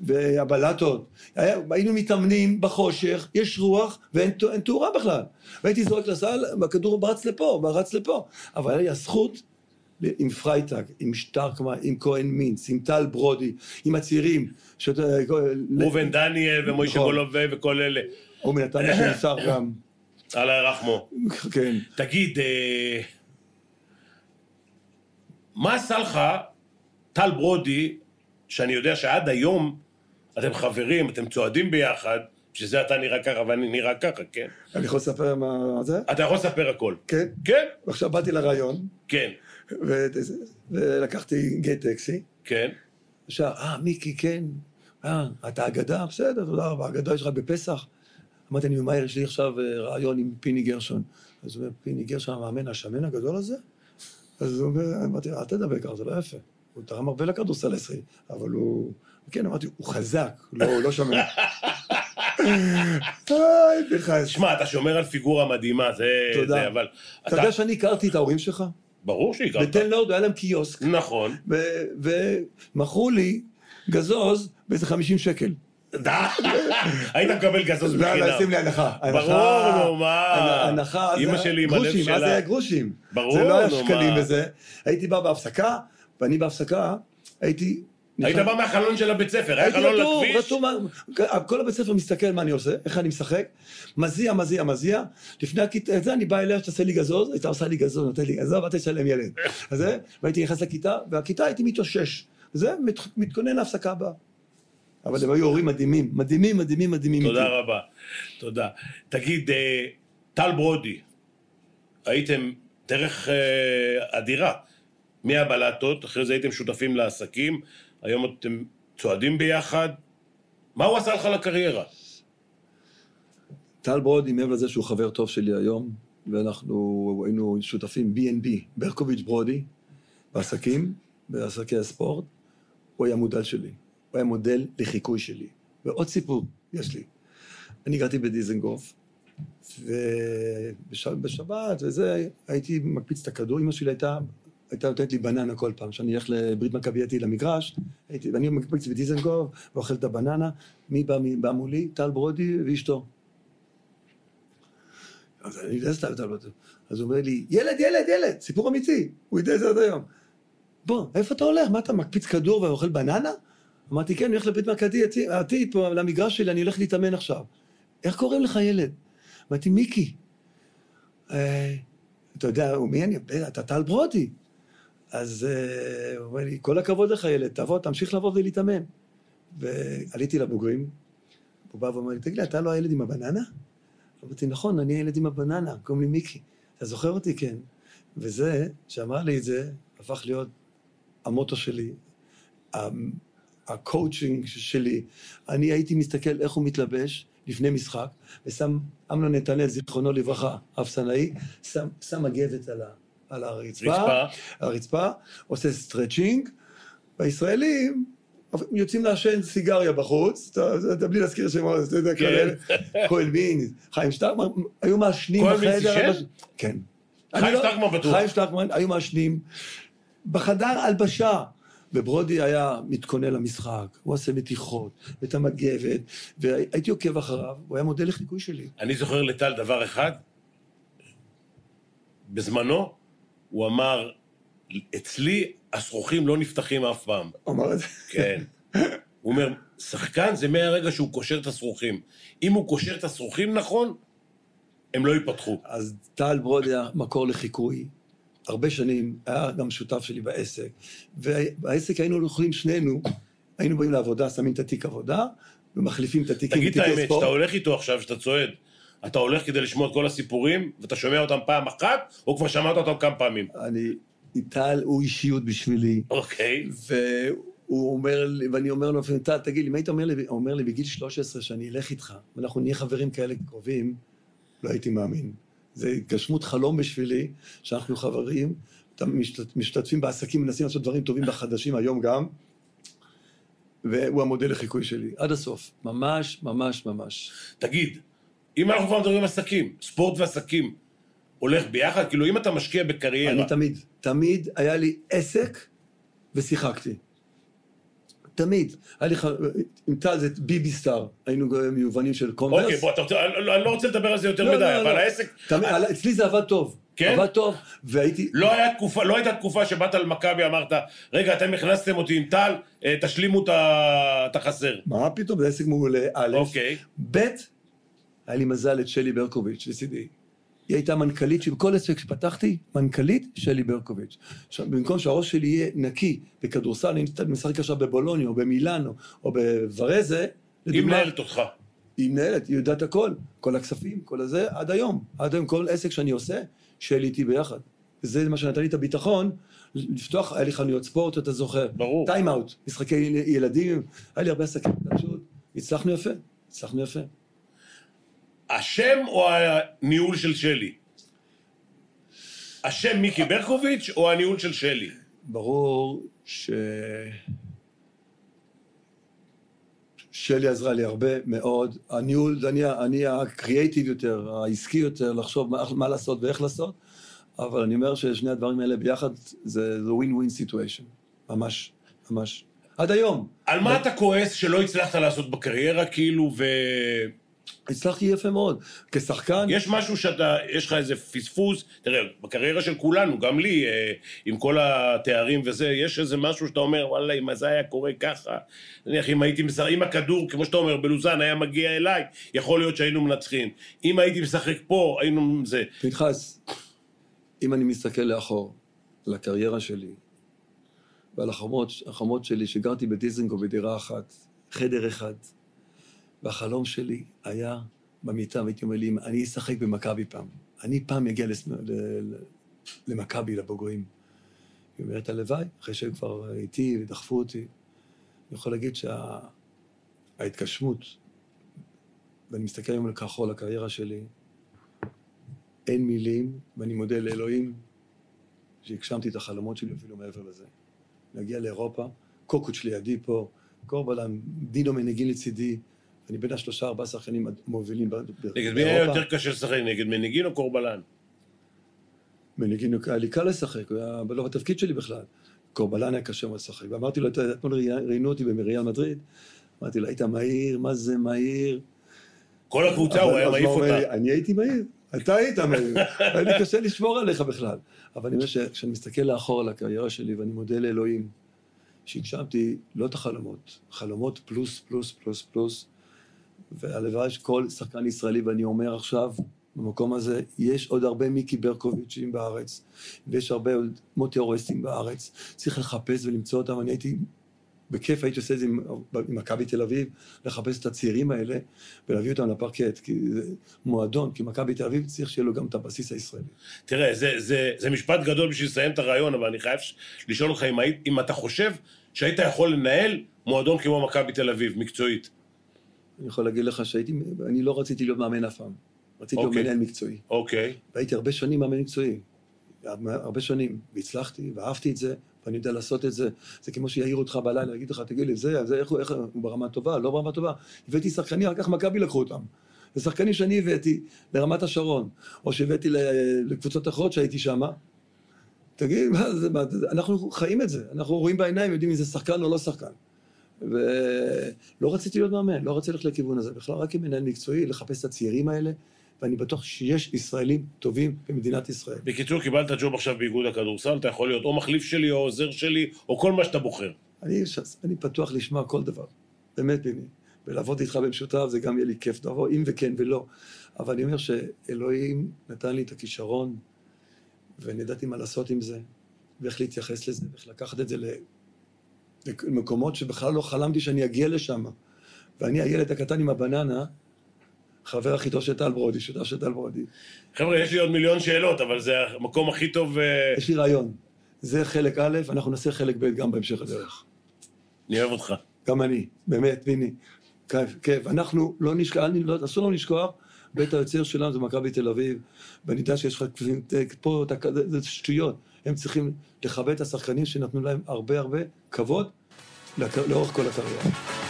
Speaker 2: והבלטות, היה- היינו מתאמנים בחושך, יש רוח ואין תאורה בכלל. והייתי זורק לסל, והכדור רץ לפה, רץ לפה. אבל היה לי הזכות עם פרייטג, עם שטרקמן, עם כהן מינץ, עם טל ברודי, עם הצעירים.
Speaker 1: ראובן דניאל ומוישה
Speaker 2: נכון.
Speaker 1: גולובי וכל אלה.
Speaker 2: הוא מנתניה שנפטר [COUGHS] גם,
Speaker 1: אללה ירחמו.
Speaker 2: כן.
Speaker 1: תגיד, אה, מה עשה לך טל ברודי, שאני יודע שעד היום אתם חברים, אתם צועדים ביחד, שזה אתה נראה ככה ואני נראה ככה, כן?
Speaker 2: אני יכול לספר מה זה?
Speaker 1: אתה יכול לספר הכל.
Speaker 2: כן.
Speaker 1: כן,
Speaker 2: ועכשיו באתי לרעיון,
Speaker 1: כן,
Speaker 2: ולקחתי גייט טקסי.
Speaker 1: כן.
Speaker 2: עכשיו, אה, מיקי, כן, אה, אתה אגדה? בסדר, תודה רבה, אגדה יש לך בפסח. אמרתי, אני ממהר, יש לי עכשיו אה, רעיון עם פיני גרשון. אז הוא אומר, פיני גרשון, המאמן השמן הגדול הזה? אז הוא אומר, אמרתי, אל תדבר ככה, זה לא יפה. הוא תרם הרבה לכדורסל הישראלי, אבל הוא... כן, אמרתי, הוא חזק, לא, לא שמן. [LAUGHS] אוי, פנחס.
Speaker 1: שמע, אתה שומר על פיגורה מדהימה, זה...
Speaker 2: תודה.
Speaker 1: אבל...
Speaker 2: אתה יודע שאני הכרתי את ההורים שלך?
Speaker 1: ברור שהכרת.
Speaker 2: בתל נורד היה להם קיוסק,
Speaker 1: נכון.
Speaker 2: ומכרו לי גזוז באיזה 50 שקל.
Speaker 1: היית מקבל גזוז
Speaker 2: לא, לא, שים
Speaker 1: בחינם.
Speaker 2: לי הנחה.
Speaker 1: ברור, נו, מה?
Speaker 2: הנחה, זה-
Speaker 1: שלי עם הלב
Speaker 2: גרושים, אז
Speaker 1: שלה.
Speaker 2: זה היה גרושים.
Speaker 1: ברור,
Speaker 2: זה לא היה
Speaker 1: נו,
Speaker 2: שקלים
Speaker 1: מה?
Speaker 2: וזה. הייתי בא בהפסקה, ואני בהפסקה הייתי...
Speaker 1: היית בא מהחלון של הבית ספר, היה חלון
Speaker 2: רטוב,
Speaker 1: לכביש.
Speaker 2: רטוב, מה- כל הבית ספר מסתכל מה אני עושה, איך אני משחק, מזיע, מזיע, מזיע, לפני הכיתה, זה אני בא אליה, שתעשה לי גזוז, הייתה עושה לי גזוז, נותן לי גזוז, ואתה תשלם ילד. [LAUGHS] אז והייתי נכנס לכיתה, והכיתה הייתי מתאושש. זה, מת, מתכונן להפסקה הבאה. אבל הם היו הורים מדהימים, מדהימים, מדהימים, מדהימים.
Speaker 1: תודה. רבה, תודה. תגיד, אה, טל ברודי, הייתם דרך אה, אדירה מהבלטות, אחרי זה הייתם שותפים לעסקים, היום אתם צועדים ביחד. מה הוא עשה לך לקריירה?
Speaker 2: טל ברודי, מעבר לזה שהוא חבר טוב שלי היום, ואנחנו היינו שותפים B&B, ברקוביץ' ברודי, בעסקים, בעסקי הספורט, הוא היה מודל שלי. הוא היה מודל לחיקוי שלי. ועוד סיפור יש לי. אני גרתי בדיזנגוף, ובשבת וזה, הייתי מקפיץ את הכדור, אמא שלי הייתה, הייתה נותנת לי בננה כל פעם, כשאני אלך לברית מכבייתי למגרש, הייתי, ואני מקפיץ בדיזנגוף, ואוכל את הבננה, מי בא, מי בא מולי? טל ברודי ואשתו. אז אני יודע סתם, טל ברודי. אז הוא אומר לי, ילד, ילד, ילד, סיפור אמיתי, הוא יודע את זה עד היום. בוא, איפה אתה הולך? מה אתה מקפיץ כדור ואוכל בננה? אמרתי, כן, אני הולך לבית מכבייתי עתיד, פה למגרש שלי, אני הולך להתאמן עכשיו. איך קוראים לך ילד? אמרתי, מיקי. אה, אתה יודע, מי אני? "בטח, אתה טל ברודי. אז אה, הוא אומר לי, כל הכבוד לך ילד, תבוא, תמשיך לבוא ולהתאמן. ועליתי לבוגרים, הוא בא ואומר לי, תגיד לי, אתה לא הילד עם הבננה? אמרתי, נכון, אני הילד עם הבננה, קוראים לי מיקי. אתה זוכר אותי? כן. וזה, שאמר לי את זה, הפך להיות המוטו שלי, הקואוצ'ינג שלי. אני הייתי מסתכל איך הוא מתלבש לפני משחק, ושם אמנון נתנאל, זיכרונו לברכה, אפסנאי, שם, שם מגבת על, ה, על הרצפה,
Speaker 1: רצפה.
Speaker 2: על הרצפה, עושה stretching, והישראלים יוצאים לעשן סיגריה בחוץ, אתה, אתה בלי להזכיר שמות, אתה יודע,
Speaker 1: כן.
Speaker 2: כהן מין, חיים שטרקמן, היו מעשנים
Speaker 1: כהן מין
Speaker 2: בחדר.
Speaker 1: עישן?
Speaker 2: כן.
Speaker 1: חיים
Speaker 2: לא-
Speaker 1: שטרקמן בטוח.
Speaker 2: חיים שטרקמן, היו מעשנים בחדר הלבשה. וברודי היה מתכונן למשחק, הוא עושה מתיחות, ואת המגבת, והייתי עוקב אחריו, הוא היה מודל לחיקוי שלי.
Speaker 1: אני זוכר לטל דבר אחד, בזמנו הוא אמר, אצלי השרוכים לא נפתחים אף פעם.
Speaker 2: אמר את זה.
Speaker 1: כן. הוא אומר, שחקן זה מהרגע שהוא קושר את השרוכים. אם הוא קושר את השרוכים נכון, הם לא ייפתחו.
Speaker 2: אז טל ברודי היה מקור לחיקוי. הרבה שנים, היה גם שותף שלי בעסק. ובעסק היינו יכולים שנינו, היינו באים לעבודה, שמים את התיק עבודה, ומחליפים את התיקים
Speaker 1: תגיד את האמת. שאתה הולך איתו עכשיו, שאתה צועד, אתה הולך כדי לשמוע את כל הסיפורים, ואתה שומע אותם פעם אחת, או כבר שמעת אותם כמה פעמים?
Speaker 2: אני, טל הוא אישיות בשבילי.
Speaker 1: אוקיי.
Speaker 2: והוא אומר לי, ואני אומר לו, לפעמים, טל, תגיד לי, אם היית אומר לי, אומר לי בגיל 13 שאני אלך איתך, ואנחנו נהיה חברים כאלה קרובים, לא הייתי מאמין. זה התגשמות חלום בשבילי, שאנחנו חברים, משתת- משתתפים בעסקים, מנסים לעשות דברים טובים בחדשים היום גם, והוא המודל לחיקוי שלי, עד הסוף. ממש, ממש, ממש.
Speaker 1: תגיד, אם אנחנו כבר מדברים על עסקים, ספורט ועסקים, הולך ביחד? כאילו, אם אתה משקיע בקריירה,
Speaker 2: אני תמיד, תמיד היה לי עסק ושיחקתי. תמיד. היה לי, עם טל זה ביבי סטאר, היינו מיובנים של קונברס.
Speaker 1: אוקיי, בוא, אתה רוצה, אני לא- רוצה לדבר על זה יותר
Speaker 2: לא,
Speaker 1: מדי,
Speaker 2: לא,
Speaker 1: אבל
Speaker 2: לא.
Speaker 1: העסק...
Speaker 2: אצלי זה עבד טוב.
Speaker 1: כן?
Speaker 2: עבד טוב, והייתי...
Speaker 1: לא, היה תקופה, לא הייתה תקופה שבאת למכבי, אמרת, רגע, אתם הכנסתם אותי עם טל, אה, תשלימו את החסר.
Speaker 2: מה פתאום, זה עסק מעולה, א',
Speaker 1: אוקיי.
Speaker 2: ב', היה לי מזל את שלי ברקוביץ' לצידי. היא הייתה מנכ"לית, שבכל עסק שפתחתי, מנכ"לית שלי ברקוביץ'. עכשיו, במקום שהראש שלי יהיה נקי בכדורסל, אני משחק עכשיו בבולוניה, או במילאנו, או בוורזה,
Speaker 1: היא מנהלת אותך.
Speaker 2: היא מנהלת, היא יודעת הכל, כל הכספים, כל הזה, עד היום. עד היום, כל עסק שאני עושה, שלי איתי ביחד. וזה מה שנתן לי את הביטחון, לפתוח, היה לי חנויות ספורט, אתה זוכר.
Speaker 1: ברור.
Speaker 2: טיים אאוט, משחקי ילדים, היה לי הרבה עסקים, פשוט, הצלחנו יפה, הצלחנו יפה.
Speaker 1: השם או הניהול של שלי? השם מיקי ברקוביץ' או הניהול של שלי?
Speaker 2: ברור ש... שלי עזרה לי הרבה מאוד. הניהול, אני, אני הקריאייטיב יותר, העסקי יותר, לחשוב מה, מה לעשות ואיך לעשות, אבל אני אומר ששני הדברים האלה ביחד זה ווין ווין סיטואשן. ממש, ממש. עד היום.
Speaker 1: על מה אתה כועס שלא הצלחת לעשות בקריירה, כאילו, ו...
Speaker 2: הצלחתי יפה מאוד. כשחקן...
Speaker 1: יש משהו שאתה, יש לך איזה פספוס, תראה, בקריירה של כולנו, גם לי, אה, עם כל התארים וזה, יש איזה משהו שאתה אומר, וואלה, אם זה היה קורה ככה, נניח, אם הייתי משחק, אם הכדור, כמו שאתה אומר, בלוזן היה מגיע אליי, יכול להיות שהיינו מנצחים. אם הייתי משחק פה, היינו... זה...
Speaker 2: פנחס, אם אני מסתכל לאחור, לקריירה שלי, ועל החומות, החומות שלי, שגרתי בדיזנגו בדירה אחת, חדר אחד, והחלום שלי היה במיטה, והייתי אומר לי, אני אשחק במכבי פעם. אני פעם אגיע. למכבי, לבוגרים. היא אומרת, הלוואי, אחרי שהם כבר איתי ודחפו אותי. אני יכול להגיד שההתגשמות, שה... ואני מסתכל היום לכחול, הקריירה שלי, אין מילים, ואני מודה לאלוהים שהגשמתי את החלומות שלי אפילו מעבר לזה. להגיע לאירופה, קוקוץ' לידי פה, קורבלן, דינו מנגין לצידי, אני בין השלושה ארבעה שחקנים המובילים באירופה.
Speaker 1: נגד מי היה יותר קשה לשחק? נגד מנגין או קורבלן?
Speaker 2: מנגין היה לי קל לשחק, הוא היה לא בתפקיד שלי בכלל. קורבלן היה קשה מאוד לשחק. ואמרתי לו, אתמול ראיינו אותי במריאל מדריד, אמרתי לו, היית מהיר, מה זה מהיר?
Speaker 1: כל הקבוצה, הוא היה מעיף אותה.
Speaker 2: אני הייתי מהיר, אתה היית מהיר, [LAUGHS] היה לי קשה לשמור עליך בכלל. אבל אני אומר שכשאני מסתכל לאחור על הקריירה שלי, ואני מודה לאלוהים, שהגשמתי לא את החלומות, חלומות פלוס, פלוס, פלוס, פלוס, והלוואי שכל שחקן ישראלי, ואני אומר עכשיו, במקום הזה, יש עוד הרבה מיקי ברקוביצ'ים בארץ, ויש הרבה עוד מוטי אורסטים בארץ. צריך לחפש ולמצוא אותם. אני הייתי, בכיף הייתי עושה את זה עם מכבי תל אביב, לחפש את הצעירים האלה ולהביא אותם לפרקט, כי זה מועדון, כי מכבי תל אביב צריך שיהיה לו גם את הבסיס הישראלי.
Speaker 1: תראה, זה, זה, זה משפט גדול בשביל לסיים את הרעיון, אבל אני חייב לשאול אותך אם, אם אתה חושב שהיית יכול לנהל מועדון כמו מכבי תל אביב, מקצועית.
Speaker 2: אני יכול להגיד לך שהייתי, אני לא רציתי להיות מאמן אף פעם. רציתי להיות
Speaker 1: אוקיי.
Speaker 2: מנהל מקצועי.
Speaker 1: אוקיי.
Speaker 2: והייתי הרבה שנים מאמן מקצועי. הרבה שנים. והצלחתי, ואהבתי את זה, ואני יודע לעשות את זה. זה כמו שיעיר אותך בלילה, יגיד לך, תגיד לי, זה, זה, איך הוא, איך הוא ברמה טובה, לא ברמה טובה. הבאתי שחקנים, רק כך מכבי לקחו אותם. זה שחקנים שאני הבאתי לרמת השרון, או שהבאתי לקבוצות אחרות שהייתי שם. תגיד, מה זה, מה, אנחנו חיים את זה, אנחנו רואים בעיניים, יודעים אם זה שחקן או לא שחקן. ולא רציתי להיות מאמן, לא רציתי ללכת לכיוון הזה, בכלל רק עם מנהל מקצועי, לחפש את הצעירים האלה, ואני בטוח שיש ישראלים טובים במדינת ישראל.
Speaker 1: בקיצור, קיבלת ג'וב עכשיו באיגוד הכדורסל, אתה יכול להיות או מחליף שלי, או עוזר שלי, או כל מה שאתה בוחר.
Speaker 2: אני, אני פתוח לשמוע כל דבר, באמת, ביני. ולעבוד איתך במשותף זה גם יהיה לי כיף, לבוא אם וכן ולא. אבל אני אומר שאלוהים נתן לי את הכישרון, ואני ידעתי מה לעשות עם זה, ואיך להתייחס לזה, ואיך לקחת את זה למקומות שבכלל לא חלמתי שאני אגיע לשם. ואני הילד הקטן עם הבננה, חבר הכי טוב של טל ברודי, שותף של טל ברודי.
Speaker 1: חבר'ה, יש לי עוד מיליון שאלות, אבל זה המקום הכי טוב... אה,
Speaker 2: יש לי רעיון. זה חלק א', אנחנו נעשה חלק ב' גם בהמשך הדרך.
Speaker 1: אני אוהב אותך.
Speaker 2: גם אני, באמת, פיני. כיף, כיף. אנחנו לא נשכח, לא, אסור לנו לשכוח, בית היוצר שלנו זה מכבי תל אביב, ואני יודע שיש לך פה, זה שטויות. הם צריכים לכבד את השחקנים שנתנו להם הרבה הרבה כבוד לאורך כל הקריירה.